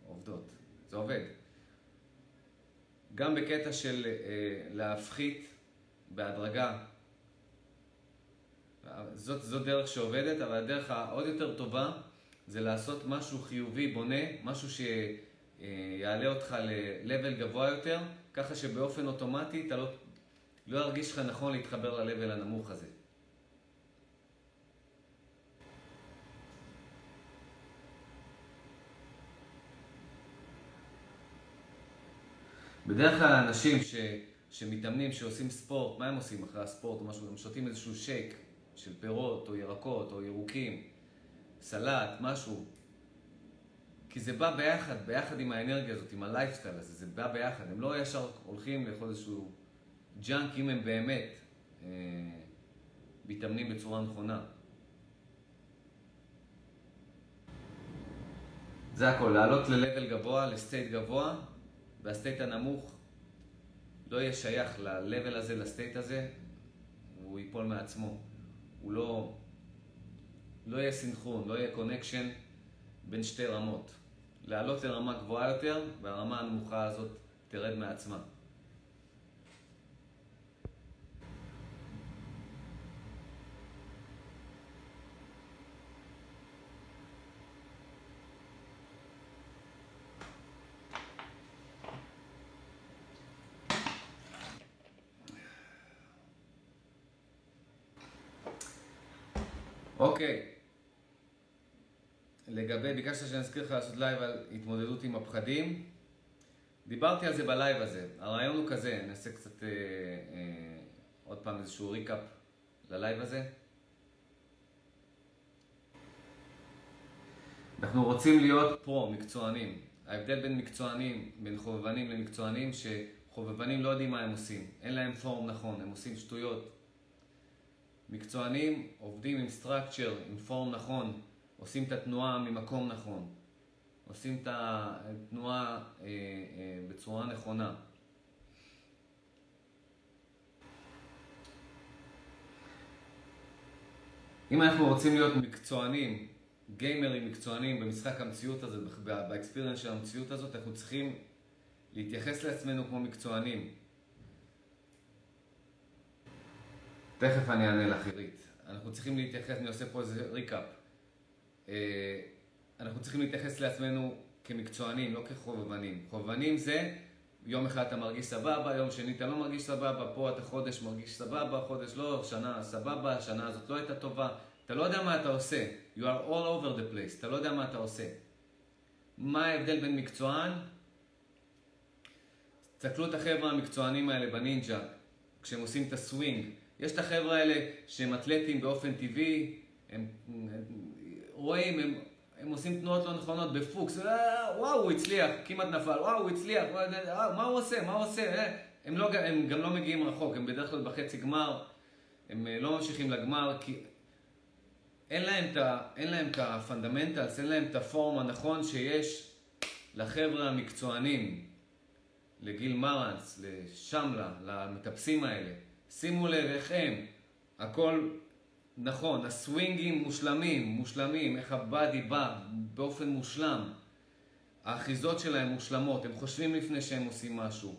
S1: עובדות. זה עובד. גם בקטע של אה, להפחית בהדרגה. זאת, זאת דרך שעובדת, אבל הדרך העוד יותר טובה זה לעשות משהו חיובי, בונה, משהו שיעלה אותך ל-level גבוה יותר, ככה שבאופן אוטומטי אתה לא, לא ירגיש לך נכון להתחבר ל-level הנמוך הזה. בדרך כלל אנשים ש, שמתאמנים, שעושים ספורט, מה הם עושים אחרי הספורט או משהו? הם שותים איזשהו שייק של פירות או ירקות או ירוקים, סלט, משהו. כי זה בא ביחד, ביחד עם האנרגיה הזאת, עם הלייפסטייל הזה, זה בא ביחד. הם לא ישר הולכים לאכול איזשהו junk אם הם באמת אה, מתאמנים בצורה נכונה. זה הכל, לעלות ל-level גבוה, ל state גבוה, וה state הנמוך לא יהיה שייך ל-level הזה, ל state הזה, הוא ייפול מעצמו. הוא לא, לא יהיה סינכרון, לא יהיה connection בין שתי רמות. לעלות לרמה גבוהה יותר, והרמה הנמוכה הזאת תרד מעצמה. אוקיי. לגבי, ביקשת שאני אזכיר לך לעשות live על התמודדות עם הפחדים. דיברתי על זה ב live הזה. הרעיון הוא כזה, נעשה קצת אה, אה, עוד פעם איזשהו recap ל live הזה. אנחנו רוצים להיות pro, מקצוענים. ההבדל בין מקצוענים, בין חובבנים למקצוענים, שחובבנים לא יודעים מה הם עושים. אין להם form נכון, הם עושים שטויות. מקצוענים עובדים עם structure, עם פורם נכון, עושים את התנועה ממקום נכון, עושים את התנועה אה, אה, בצורה נכונה. אם אנחנו רוצים להיות מקצוענים, גיימרים מקצוענים במשחק המציאות הזה, באקספיריאנס של המציאות הזאת, אנחנו צריכים להתייחס לעצמנו כמו מקצוענים. תכף אני אענה לך, עירית. אנחנו צריכים להתייחס, אני עושה פה איזה ריקאפ. אה, אנחנו צריכים להתייחס לעצמנו כמקצוענים, לא כחובבנים. חובבנים זה יום אחד אתה מרגיש סבבה, יום שני אתה לא מרגיש סבבה, פה אתה חודש מרגיש סבבה, חודש לא, שנה סבבה, שנה הזאת לא הייתה טובה. אתה לא יודע מה אתה עושה. You are all over the place, אתה לא יודע מה אתה עושה. מה ההבדל בין מקצוען? תסתכלו את החבר'ה המקצוענים האלה בנינג'ה, כשהם עושים את הסווינג. יש את החבר'ה האלה שהם אתלטים באופן טבעי, הם, הם רואים, הם, הם עושים תנועות לא נכונות בפוקס, אה, וואו, הוא הצליח, כמעט נפל, וואו, הוא הצליח, וואו, מה הוא עושה, מה הוא עושה, הם, לא, הם גם לא מגיעים רחוק, הם בדרך כלל בחצי גמר, הם לא ממשיכים לגמר, כי אין להם את ה fundamentals, אין להם את ה form הנכון שיש לחבר'ה המקצוענים, לגיל מרנס, לשמלה, למטפסים האלה. שימו לב איך הם, הכל נכון, הסווינגים מושלמים, מושלמים, איך הבאדי בא באופן מושלם. האחיזות שלהם מושלמות, הם חושבים לפני שהם עושים משהו.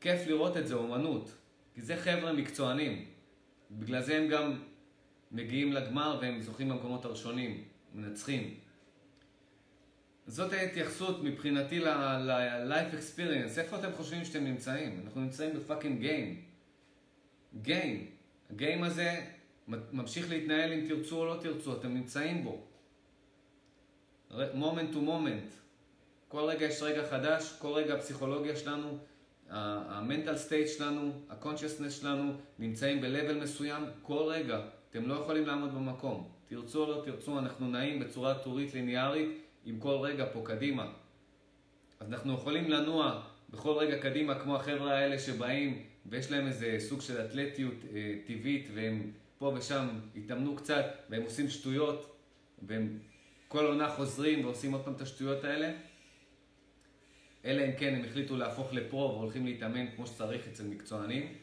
S1: כיף לראות את זה, אומנות. כי זה חבר'ה מקצוענים. בגלל זה הם גם מגיעים לגמר והם זוכים במקומות הראשונים, מנצחים. זאת ההתייחסות מבחינתי ל-life experience. איפה אתם חושבים שאתם נמצאים? אנחנו נמצאים ב fucking game. game. ה game הזה ממשיך להתנהל אם תרצו או לא תרצו, אתם נמצאים בו. moment to moment. כל רגע יש רגע חדש, כל רגע הפסיכולוגיה שלנו, ה mental state שלנו, ה consciousness שלנו נמצאים ב-level מסוים כל רגע. אתם לא יכולים לעמוד במקום. תרצו או לא תרצו, אנחנו נעים בצורה טורית ליניארית עם כל רגע פה קדימה. אז אנחנו יכולים לנוע בכל רגע קדימה כמו החבר'ה האלה שבאים ויש להם איזה סוג של אתלטיות אה, טבעית והם פה ושם התאמנו קצת והם עושים שטויות והם כל עונה חוזרים ועושים עוד פעם את השטויות האלה. אלא אם כן הם החליטו להפוך לפרו והולכים להתאמן כמו שצריך אצל מקצוענים.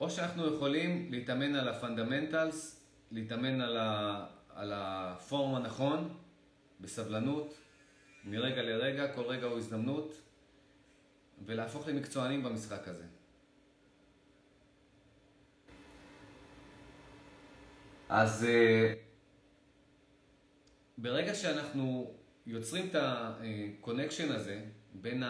S1: או שאנחנו יכולים להתאמן על ה fundamentals, להתאמן על, ה, על ה form הנכון, בסבלנות, מרגע לרגע, כל רגע הוא הזדמנות, ולהפוך למקצוענים במשחק הזה. אז אה, ברגע שאנחנו יוצרים את ה connection הזה בין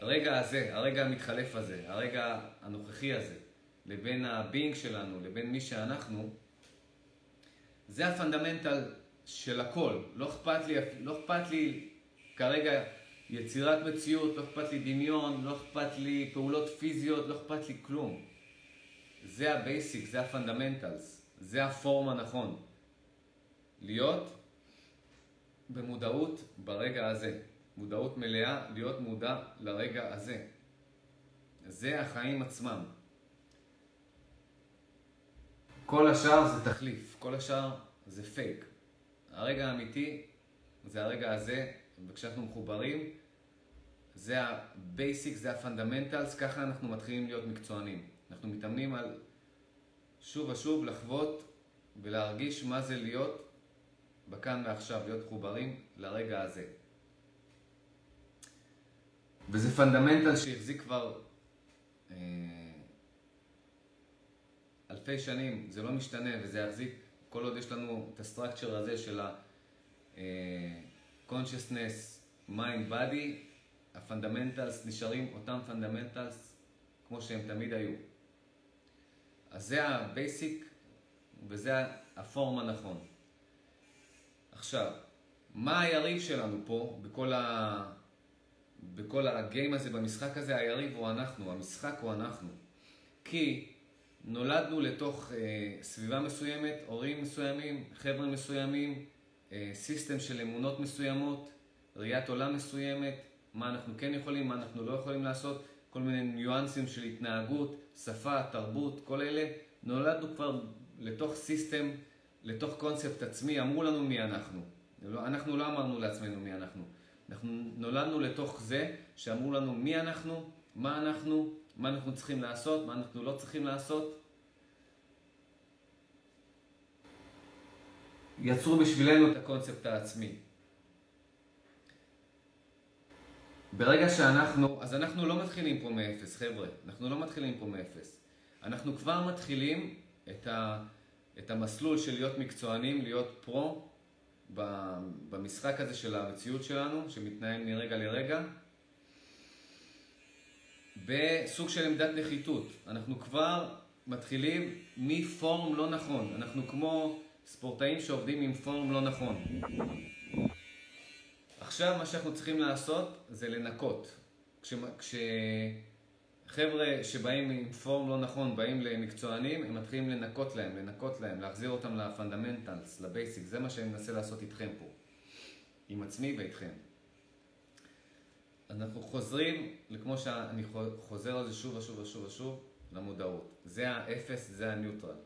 S1: הרגע הזה, הרגע המתחלף הזה, הרגע הנוכחי הזה, לבין ה being שלנו, לבין מי שאנחנו, זה ה fundamental של הכל. לא אכפת לי, לא אכפת לי כרגע יצירת מציאות, לא אכפת לי דמיון, לא אכפת לי פעולות פיזיות, לא אכפת לי כלום. זה ה basic, זה ה fundamentals, זה ה form הנכון. להיות במודעות ברגע הזה. מודעות מלאה, להיות מודע לרגע הזה. זה החיים עצמם. כל השאר זה תחליף, כל השאר זה פייק. הרגע האמיתי זה הרגע הזה, וכשאנחנו מחוברים, זה ה basic, זה ה fundamentals, ככה אנחנו מתחילים להיות מקצוענים. אנחנו מתאמנים על שוב ושוב לחוות ולהרגיש מה זה להיות בכאן ועכשיו, להיות מחוברים לרגע הזה. וזה fundamental שהחזיק כבר אה, אלפי שנים, זה לא משתנה וזה יחזיק כל עוד יש לנו את ה structure הזה של ה-consciousness, mind, body, ה fundamentals נשארים אותם fundamentals כמו שהם תמיד היו. אז זה ה basic וזה ה form הנכון. עכשיו, מה היריב שלנו פה בכל, ה... בכל ה game הזה, במשחק הזה? היריב הוא אנחנו, המשחק הוא אנחנו. כי נולדנו לתוך אה, סביבה מסוימת, הורים מסוימים, חבר'ה מסוימים, אה, system של אמונות מסוימות, ראיית עולם מסוימת, מה אנחנו כן יכולים, מה אנחנו לא יכולים לעשות, כל מיני ניואנסים של התנהגות, שפה, תרבות, כל אלה. נולדנו כבר לתוך סיסטם, לתוך קונספט עצמי, אמרו לנו מי אנחנו. לא, אנחנו לא אמרנו לעצמנו מי אנחנו. אנחנו נולדנו לתוך זה שאמרו לנו מי אנחנו, מה אנחנו, מה אנחנו צריכים לעשות, מה אנחנו לא צריכים לעשות. יצרו בשבילנו את הקונספט העצמי. ברגע שאנחנו, אז אנחנו לא מתחילים פה מאפס, חבר'ה, אנחנו לא מתחילים פה מאפס. אנחנו כבר מתחילים את, ה, את המסלול של להיות מקצוענים, להיות פרו, במשחק הזה של המציאות שלנו, שמתנהל מרגע לרגע. בסוג של עמדת נחיתות. אנחנו כבר מתחילים מפורום לא נכון. אנחנו כמו ספורטאים שעובדים עם פורום לא נכון. עכשיו מה שאנחנו צריכים לעשות זה לנקות. כש... כש... שבאים עם form לא נכון, באים למקצוענים, הם מתחילים לנקות להם, לנקות להם, להחזיר אותם ל fundamentals, ל basic, זה מה שאני מנסה לעשות איתכם פה. עם עצמי ואיתכם. אנחנו חוזרים, כמו שאני חוזר על זה שוב ושוב ושוב ושוב, למודעות. זה האפס, זה ה neutral.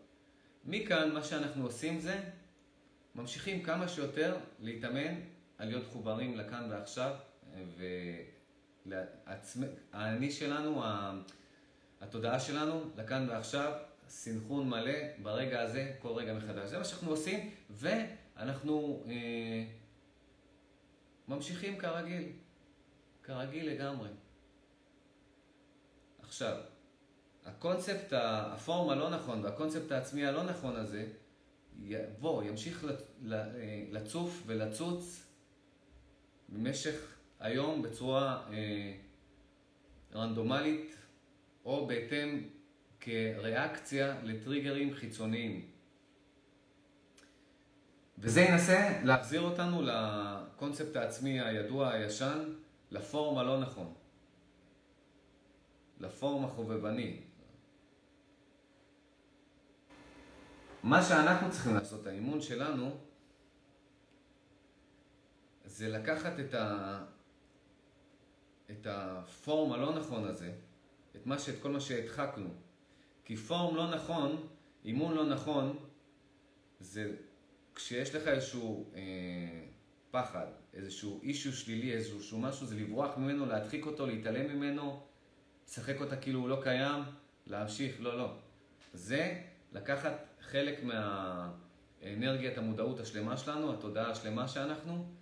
S1: מכאן מה שאנחנו עושים זה, ממשיכים כמה שיותר להתאמן על להיות מחוברים לכאן ועכשיו, והאני שלנו, התודעה שלנו, לכאן ועכשיו, סינכרון מלא ברגע הזה, כל רגע מחדש. זה מה שאנחנו עושים, ואנחנו אה, ממשיכים כרגיל. כרגיל לגמרי. עכשיו, הקונספט, הפורם הלא נכון והקונספט העצמי הלא נכון הזה, בוא, ימשיך לצוף ולצוץ במשך היום בצורה אה, רנדומלית או בהתאם כריאקציה לטריגרים חיצוניים. וזה ינסה להחזיר אותנו לקונספט העצמי הידוע, הישן, לפורם הלא נכון, לפורם החובבני. מה שאנחנו צריכים לעשות, האימון שלנו, זה לקחת את, ה... את הפורם הלא נכון הזה, את, מה ש... את כל מה שהדחקנו. כי פורם לא נכון, אימון לא נכון, זה כשיש לך איזשהו אה, פחד, איזשהו אישו שלילי, איזשהו משהו, זה לברוח ממנו, להדחיק אותו, להתעלם ממנו, לשחק אותה כאילו הוא לא קיים, להמשיך, לא, לא. זה לקחת חלק מהאנרגיית המודעות השלמה שלנו, התודעה השלמה שאנחנו,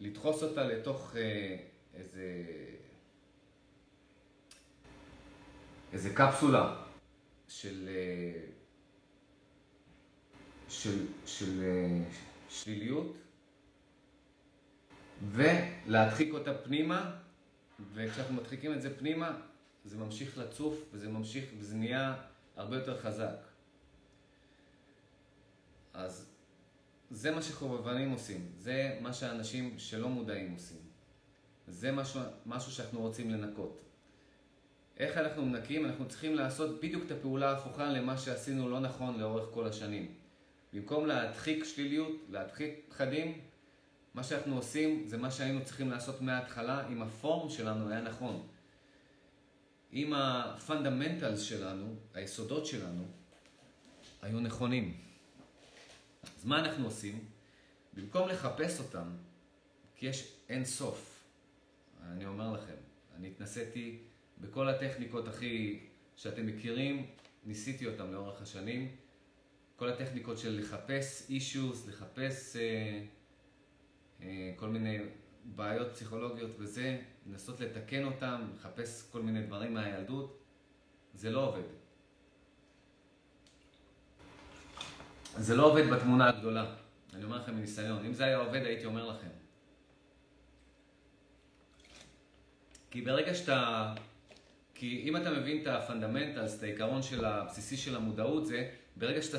S1: לדחוס אותה לתוך אה, איזה, איזה קפסולה של, אה, של, של אה, שליליות, ולהדחיק אותה פנימה, וכשאנחנו מדחיקים את זה פנימה, זה ממשיך לצוף, וזה ממשיך, וזה נהיה הרבה יותר חזק. אז זה מה שחובבנים עושים, זה מה שאנשים שלא מודעים עושים. זה משהו, משהו שאנחנו רוצים לנקות. איך אנחנו מנקים? אנחנו צריכים לעשות בדיוק את הפעולה ההפוכה למה שעשינו לא נכון לאורך כל השנים. במקום להדחיק שליליות, להדחיק פחדים, מה שאנחנו עושים זה מה שהיינו צריכים לעשות מההתחלה, אם ה form שלנו היה נכון. אם ה fundamentals שלנו, היסודות שלנו, היו נכונים. אז מה אנחנו עושים? במקום לחפש אותם, כי יש אין סוף, אני אומר לכם, אני התנסיתי בכל הטכניקות הכי שאתם מכירים, ניסיתי אותם לאורך השנים. כל הטכניקות של לחפש אישוז, לחפש אה, אה, כל מיני בעיות פסיכולוגיות וזה, לנסות לתקן אותם, לחפש כל מיני דברים מהילדות, זה לא עובד. זה לא עובד בתמונה הגדולה. אני אומר לכם מניסיון. אם זה היה עובד, הייתי אומר לכם. כי ברגע שאתה... כי אם אתה מבין את ה fundamentals, את העיקרון של הבסיסי של המודעות, זה ברגע שאתה...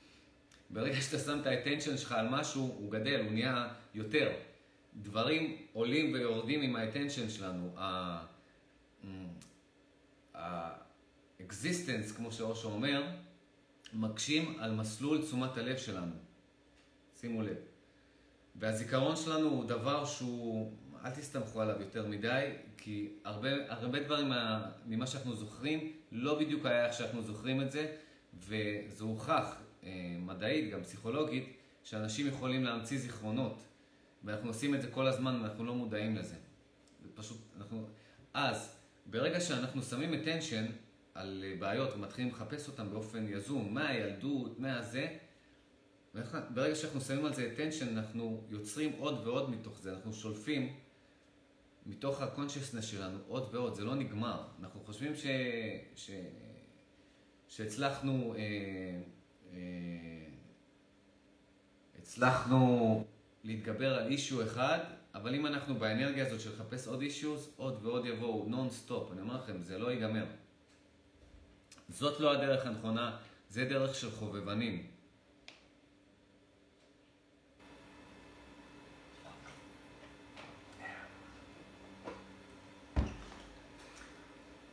S1: (laughs) ברגע שאתה שם את האטנשן שלך על משהו, הוא גדל, הוא נהיה יותר. דברים עולים ויורדים עם האטנשן שלנו. ה-existence, כמו שאושו אומר, מקשים על מסלול תשומת הלב שלנו. שימו לב. והזיכרון שלנו הוא דבר שהוא, אל תסתמכו עליו יותר מדי, כי הרבה, הרבה דברים מה, ממה שאנחנו זוכרים, לא בדיוק היה איך שאנחנו זוכרים את זה, וזה הוכח אה, מדעית, גם פסיכולוגית, שאנשים יכולים להמציא זיכרונות, ואנחנו עושים את זה כל הזמן ואנחנו לא מודעים לזה. זה פשוט, אנחנו... אז, ברגע שאנחנו שמים attention, על אה, בעיות ומתחילים לחפש אותן באופן יזום, מהילדות, מהזה, ברגע שאנחנו שמים על זה attention, אנחנו יוצרים עוד ועוד מתוך זה, אנחנו שולפים מתוך ה-consciousness שלנו עוד ועוד, זה לא נגמר. אנחנו חושבים ש... ש... שהצלחנו, אה, אה, הצלחנו להתגבר על אישיו אחד, אבל אם אנחנו באנרגיה הזאת של לחפש עוד אישיוס, עוד ועוד יבואו נון סטופ. אני אומר לכם, זה לא ייגמר. זאת לא הדרך הנכונה, זה דרך של חובבנים.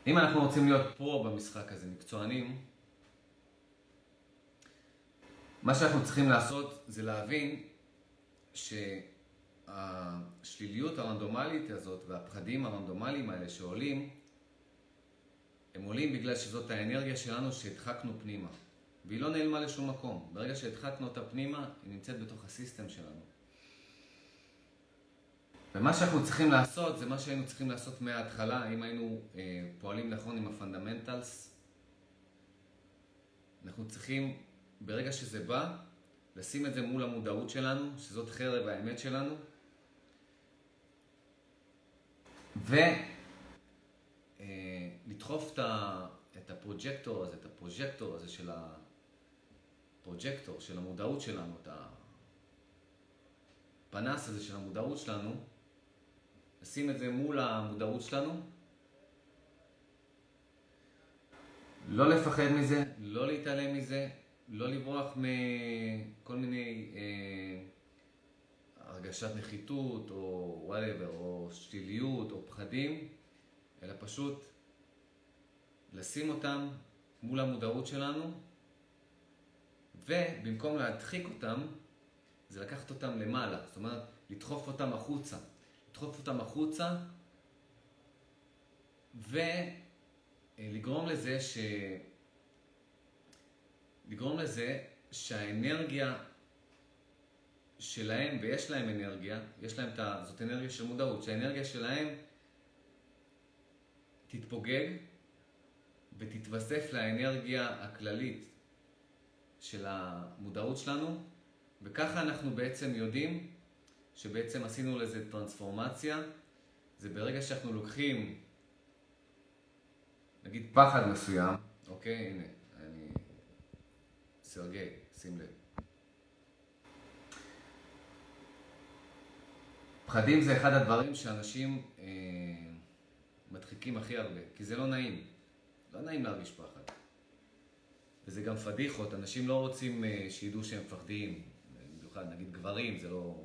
S1: אם אנחנו רוצים להיות פרו במשחק הזה, מקצוענים, מה שאנחנו צריכים לעשות זה להבין שהשליליות הרנדומלית הזאת והפחדים הרנדומליים האלה שעולים, הם עולים בגלל שזאת האנרגיה שלנו שהדחקנו פנימה. והיא לא נעלמה לשום מקום. ברגע שהדחקנו אותה פנימה, היא נמצאת בתוך הסיסטם שלנו. ומה שאנחנו צריכים לעשות, זה מה שהיינו צריכים לעשות מההתחלה, אם היינו אה, פועלים נכון עם ה fundamentals. אנחנו צריכים, ברגע שזה בא, לשים את זה מול המודעות שלנו, שזאת חרב האמת שלנו, ולדחוף אה, את ה projector הזה, את ה projector הזה של. ה projector של המודעות שלנו, את הפנס הזה של המודעות שלנו, לשים את זה מול המודעות שלנו, לא לפחד מזה, לא להתעלם מזה, לא לברוח מכל מיני אה, הרגשת נחיתות או וואטאבר, או שליליות או פחדים, אלא פשוט לשים אותם מול המודעות שלנו ובמקום להדחיק אותם, זה לקחת אותם למעלה, זאת אומרת, לדחוף אותם החוצה. לדחוף אותם החוצה ולגרום לזה ש... לגרום לזה שהאנרגיה שלהם, ויש להם אנרגיה, יש להם את ה... זאת אנרגיה של מודעות, שהאנרגיה שלהם תתפוגג ותתווסף לאנרגיה הכללית של המודעות שלנו, וככה אנחנו בעצם יודעים שבעצם עשינו לזה טרנספורמציה. זה ברגע שאנחנו לוקחים, נגיד פחד מסוים, אוקיי, הנה, אני... סרגי, שים לב. פחדים זה אחד הדברים שאנשים אה, מדחיקים הכי הרבה, כי זה לא נעים. לא נעים להרגיש פחד. וזה גם פדיחות, אנשים לא רוצים אה, שידעו שהם מפחדים, במיוחד נגיד גברים, זה לא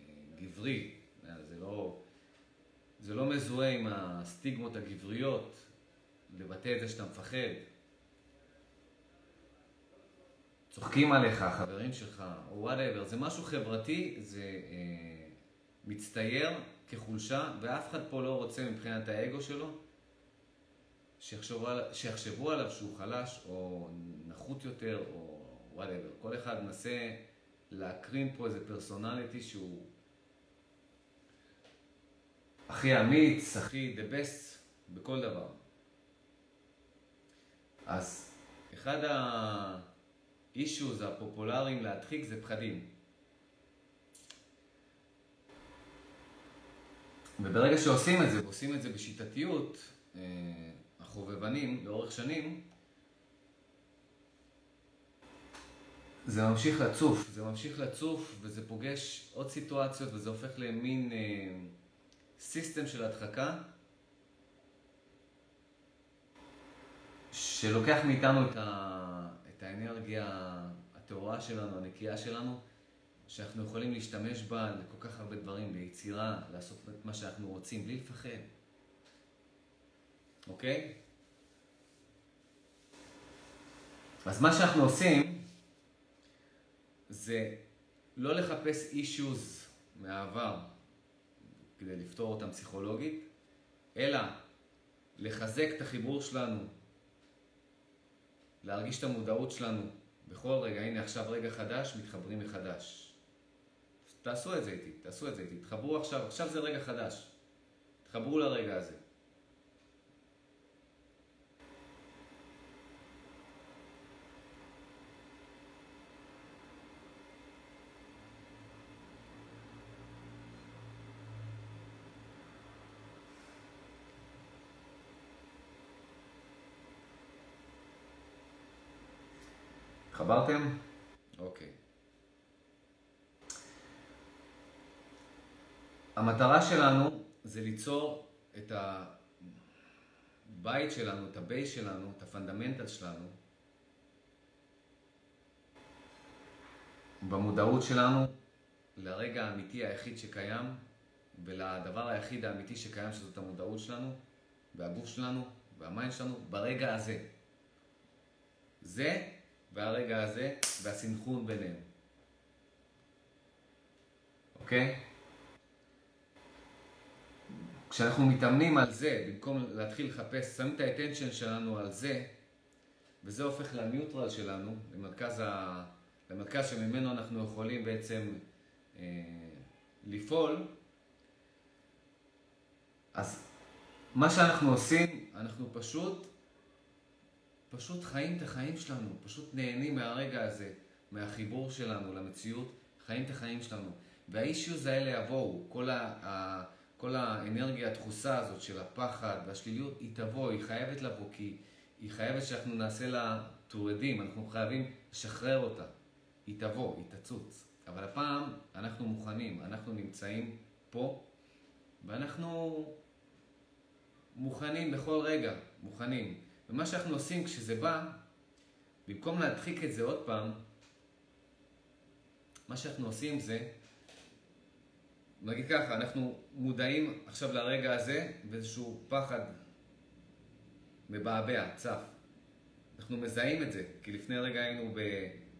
S1: אה, גברי, אה, זה לא, זה לא מזוהה עם הסטיגמות הגבריות, לבטא את זה שאתה מפחד. צוחקים עליך, החברים שלך, או וואטאבר, זה משהו חברתי, זה אה, מצטייר כחולשה, ואף אחד פה לא רוצה מבחינת האגו שלו שיחשבו, עליו שהוא חלש או נחות יותר או whatever. כל אחד מנסה להקרין פה איזה personality שהוא הכי אמיץ, הכי the best בכל דבר. אז אחד ה-issues הפופולריים להדחיק זה פחדים. וברגע שעושים את זה, ועושים את זה בשיטתיות, אה, החובבנים לאורך שנים, זה ממשיך לצוף, זה ממשיך לצוף וזה פוגש עוד סיטואציות וזה הופך למין אה, סיסטם של הדחקה שלוקח מאיתנו את, ה, את האנרגיה הטהורה שלנו, הנקייה שלנו, שאנחנו יכולים להשתמש בה לכל כך הרבה דברים, ביצירה, לעשות את מה שאנחנו רוצים, בלי לפחד. אוקיי? אז מה שאנחנו עושים זה לא לחפש אישוז מהעבר כדי לפתור אותם פסיכולוגית, אלא לחזק את החיבור שלנו, להרגיש את המודעות שלנו בכל רגע. הנה עכשיו רגע חדש, מתחברים מחדש. תעשו את זה איתי, תעשו את זה איתי. תחברו עכשיו, עכשיו זה רגע חדש. תחברו לרגע הזה. התחברתם? אוקיי. המטרה שלנו זה ליצור את הבית שלנו, את ה base שלנו, את ה fundamental שלנו, במודעות שלנו לרגע האמיתי היחיד שקיים ולדבר היחיד האמיתי שקיים שזאת המודעות שלנו והגוף שלנו וה mind שלנו ברגע הזה. זה והרגע הזה והסנכרון ביניהם. אוקיי? כשאנחנו מתאמנים על זה, במקום להתחיל לחפש, שמים את ה attention שלנו על זה, וזה הופך ל neutral שלנו, למרכז, ה... למרכז שממנו אנחנו יכולים בעצם אה, לפעול, אז מה שאנחנו עושים, אנחנו פשוט, פשוט חיים את החיים שלנו, פשוט נהנים מהרגע הזה, מהחיבור שלנו למציאות, חיים את החיים שלנו. והאישיוז האלה יבואו, כל, ה, כל האנרגיה הדחוסה הזאת של הפחד והשליליות, היא תבוא, היא חייבת לבוא, כי היא חייבת שאנחנו נעשה לה טורדים, אנחנו חייבים לשחרר אותה. היא תבוא, היא תצוץ. אבל הפעם אנחנו מוכנים, אנחנו נמצאים פה, ואנחנו מוכנים בכל רגע, מוכנים. ומה שאנחנו עושים כשזה בא, במקום להדחיק את זה עוד פעם, מה שאנחנו עושים זה, נגיד ככה, אנחנו מודעים עכשיו לרגע הזה באיזשהו פחד מבעבע, צף. אנחנו מזהים את זה, כי לפני רגע היינו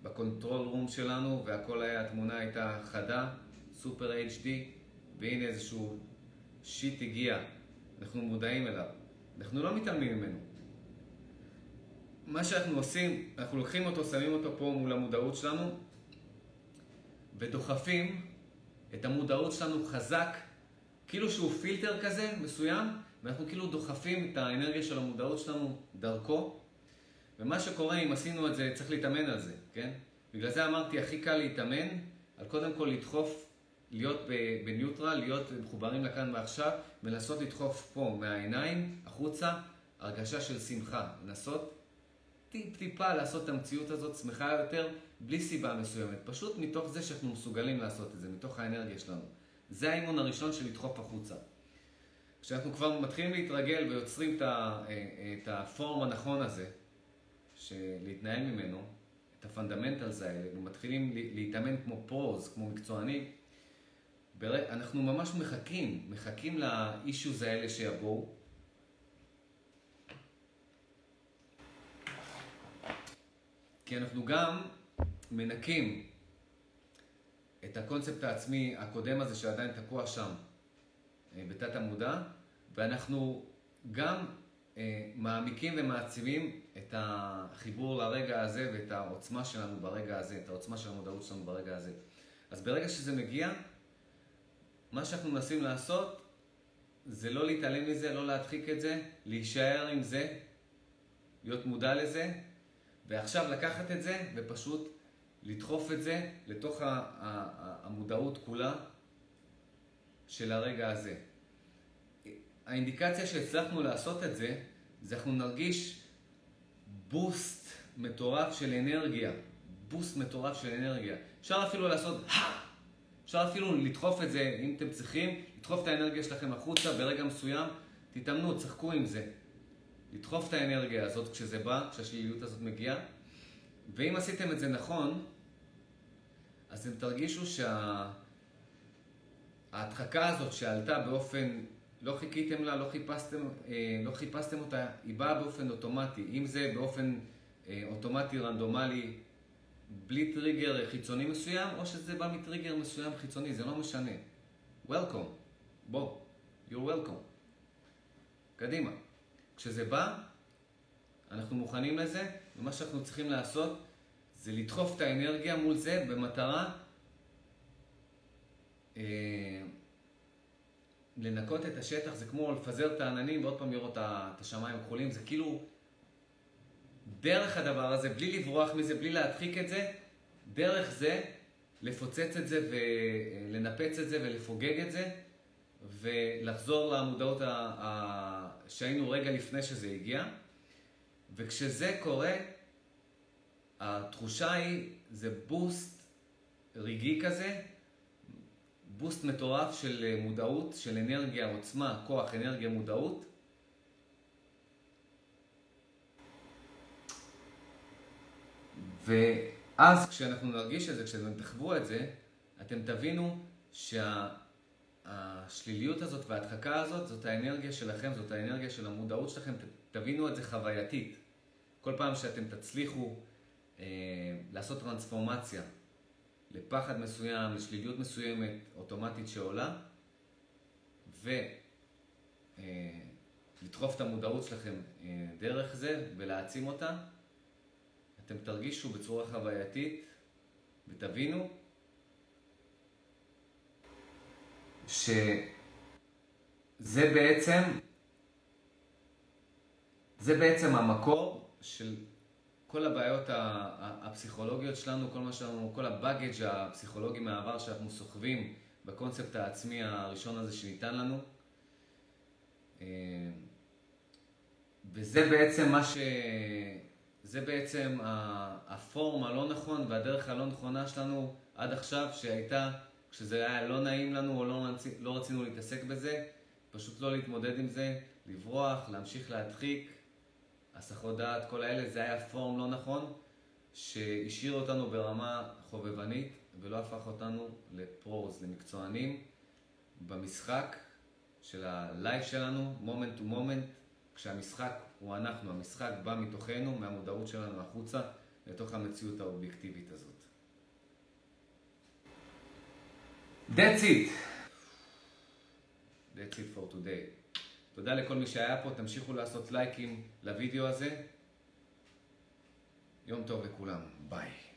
S1: ב control room שלנו והכל היה, התמונה הייתה חדה, סופר HD, והנה איזשהו שיט הגיע, אנחנו מודעים אליו. אנחנו לא מתעלמים ממנו. מה שאנחנו עושים, אנחנו לוקחים אותו, שמים אותו פה מול המודעות שלנו, ודוחפים את המודעות שלנו חזק, כאילו שהוא פילטר כזה מסוים, ואנחנו כאילו דוחפים את האנרגיה של המודעות שלנו דרכו. ומה שקורה אם עשינו את זה, צריך להתאמן על זה, כן? בגלל זה אמרתי, הכי קל להתאמן, על קודם כל לדחוף, להיות בניוטרל, להיות מחוברים לכאן ועכשיו, ולנסות לדחוף פה מהעיניים, החוצה, הרגשה של שמחה. לנסות טיפ-טיפה לעשות את המציאות הזאת שמחה יותר, בלי סיבה מסוימת. פשוט מתוך זה שאנחנו מסוגלים לעשות את זה, מתוך האנרגיה שלנו. זה האימון הראשון של לדחוף החוצה. כשאנחנו כבר מתחילים להתרגל ויוצרים את, אה, את ה form הנכון הזה, להתנהל ממנו, את ה fundamentals האלה, ומתחילים להתאמן כמו pros, כמו מקצוענים, אנחנו ממש מחכים, מחכים לאישוז האלה שיבואו. כי אנחנו גם מנקים את הקונספט העצמי הקודם הזה שעדיין תקוע שם אה, בתת המודע, ואנחנו גם אה, מעמיקים ומעצימים את החיבור לרגע הזה ואת העוצמה שלנו ברגע הזה, את העוצמה של המודעות שלנו ברגע הזה. אז ברגע שזה מגיע, מה שאנחנו מנסים לעשות זה לא להתעלם מזה, לא להדחיק את זה, להישאר עם זה, להיות מודע לזה, ועכשיו לקחת את זה ופשוט לדחוף את זה לתוך המודעות כולה של הרגע הזה. האינדיקציה שהצלחנו לעשות את זה, זה אנחנו נרגיש בוסט מטורף של אנרגיה. בוסט מטורף של אנרגיה. אפשר אפילו לעשות, אפשר אפילו לדחוף את זה, אם אתם צריכים, לדחוף את האנרגיה שלכם החוצה ברגע מסוים, תתאמנו, תשחקו עם זה. לדחוף את האנרגיה הזאת כשזה בא, כשהשליליות הזאת מגיעה. ואם עשיתם את זה נכון, אז אתם תרגישו שההדחקה הזאת שעלתה באופן לא חיכיתם לה, לא חיפשתם, אה, לא חיפשתם אותה, היא באה באופן אוטומטי. אם זה באופן אה, אוטומטי, רנדומלי, בלי טריגר חיצוני מסוים, או שזה בא מטריגר מסוים חיצוני, זה לא משנה. Welcome. בוא. You're welcome. קדימה. כשזה בא, אנחנו מוכנים לזה, ומה שאנחנו צריכים לעשות זה לדחוף את האנרגיה מול זה במטרה אה, לנקות את השטח זה כמו לפזר את העננים ועוד פעם לראות את השמיים הכחולים, זה כאילו דרך הדבר הזה, בלי לברוח מזה, בלי להדחיק את זה, דרך זה לפוצץ את זה ולנפץ את זה ולפוגג את זה ולחזור למודעות ה... ה... שהיינו רגע לפני שזה הגיע. וכשזה קורה, התחושה היא, זה בוסט רגעי כזה, בוסט מטורף של אה, מודעות, של אנרגיה, עוצמה, כוח, אנרגיה, מודעות. ואז כשאנחנו נרגיש את זה, כשאתם תחוו את זה, אתם תבינו שהאנרגיה השליליות הזאת וההדחקה הזאת, זאת האנרגיה שלכם, זאת האנרגיה של המודעות שלכם, תבינו את זה חווייתית. כל פעם שאתם תצליחו אה, לעשות טרנספורמציה לפחד מסוים, לשליליות מסוימת אוטומטית שעולה, ולדחוף אה, את המודעות שלכם אה, דרך זה ולהעצים אותה, אתם תרגישו בצורה חווייתית ותבינו שזה בעצם, זה בעצם המקור של כל הבעיות הפסיכולוגיות שלנו, כל מה שלנו, כל הבאגג' הפסיכולוגי מהעבר שאנחנו סוחבים בקונספט העצמי הראשון הזה שניתן לנו. אה, וזה בעצם מה ש... זה בעצם הפורום הלא נכון והדרך הלא נכונה שלנו עד עכשיו, שהייתה, כשזה היה לא נעים לנו או לא, רצ... לא רצינו להתעסק בזה, פשוט לא להתמודד עם זה, לברוח, להמשיך להדחיק, הסחות דעת, כל האלה, זה היה פורום לא נכון, שהשאיר אותנו ברמה חובבנית ולא הפך אותנו לפרוז, למקצוענים במשחק של ה life שלנו, moment to moment, כשהמשחק הוא אנחנו, המשחק בא מתוכנו, מהמודעות שלנו החוצה, לתוך המציאות האובייקטיבית הזאת. That's it. That's it for today. תודה לכל מי שהיה פה, תמשיכו לעשות לייקים לוידאו הזה. יום טוב לכולם, ביי.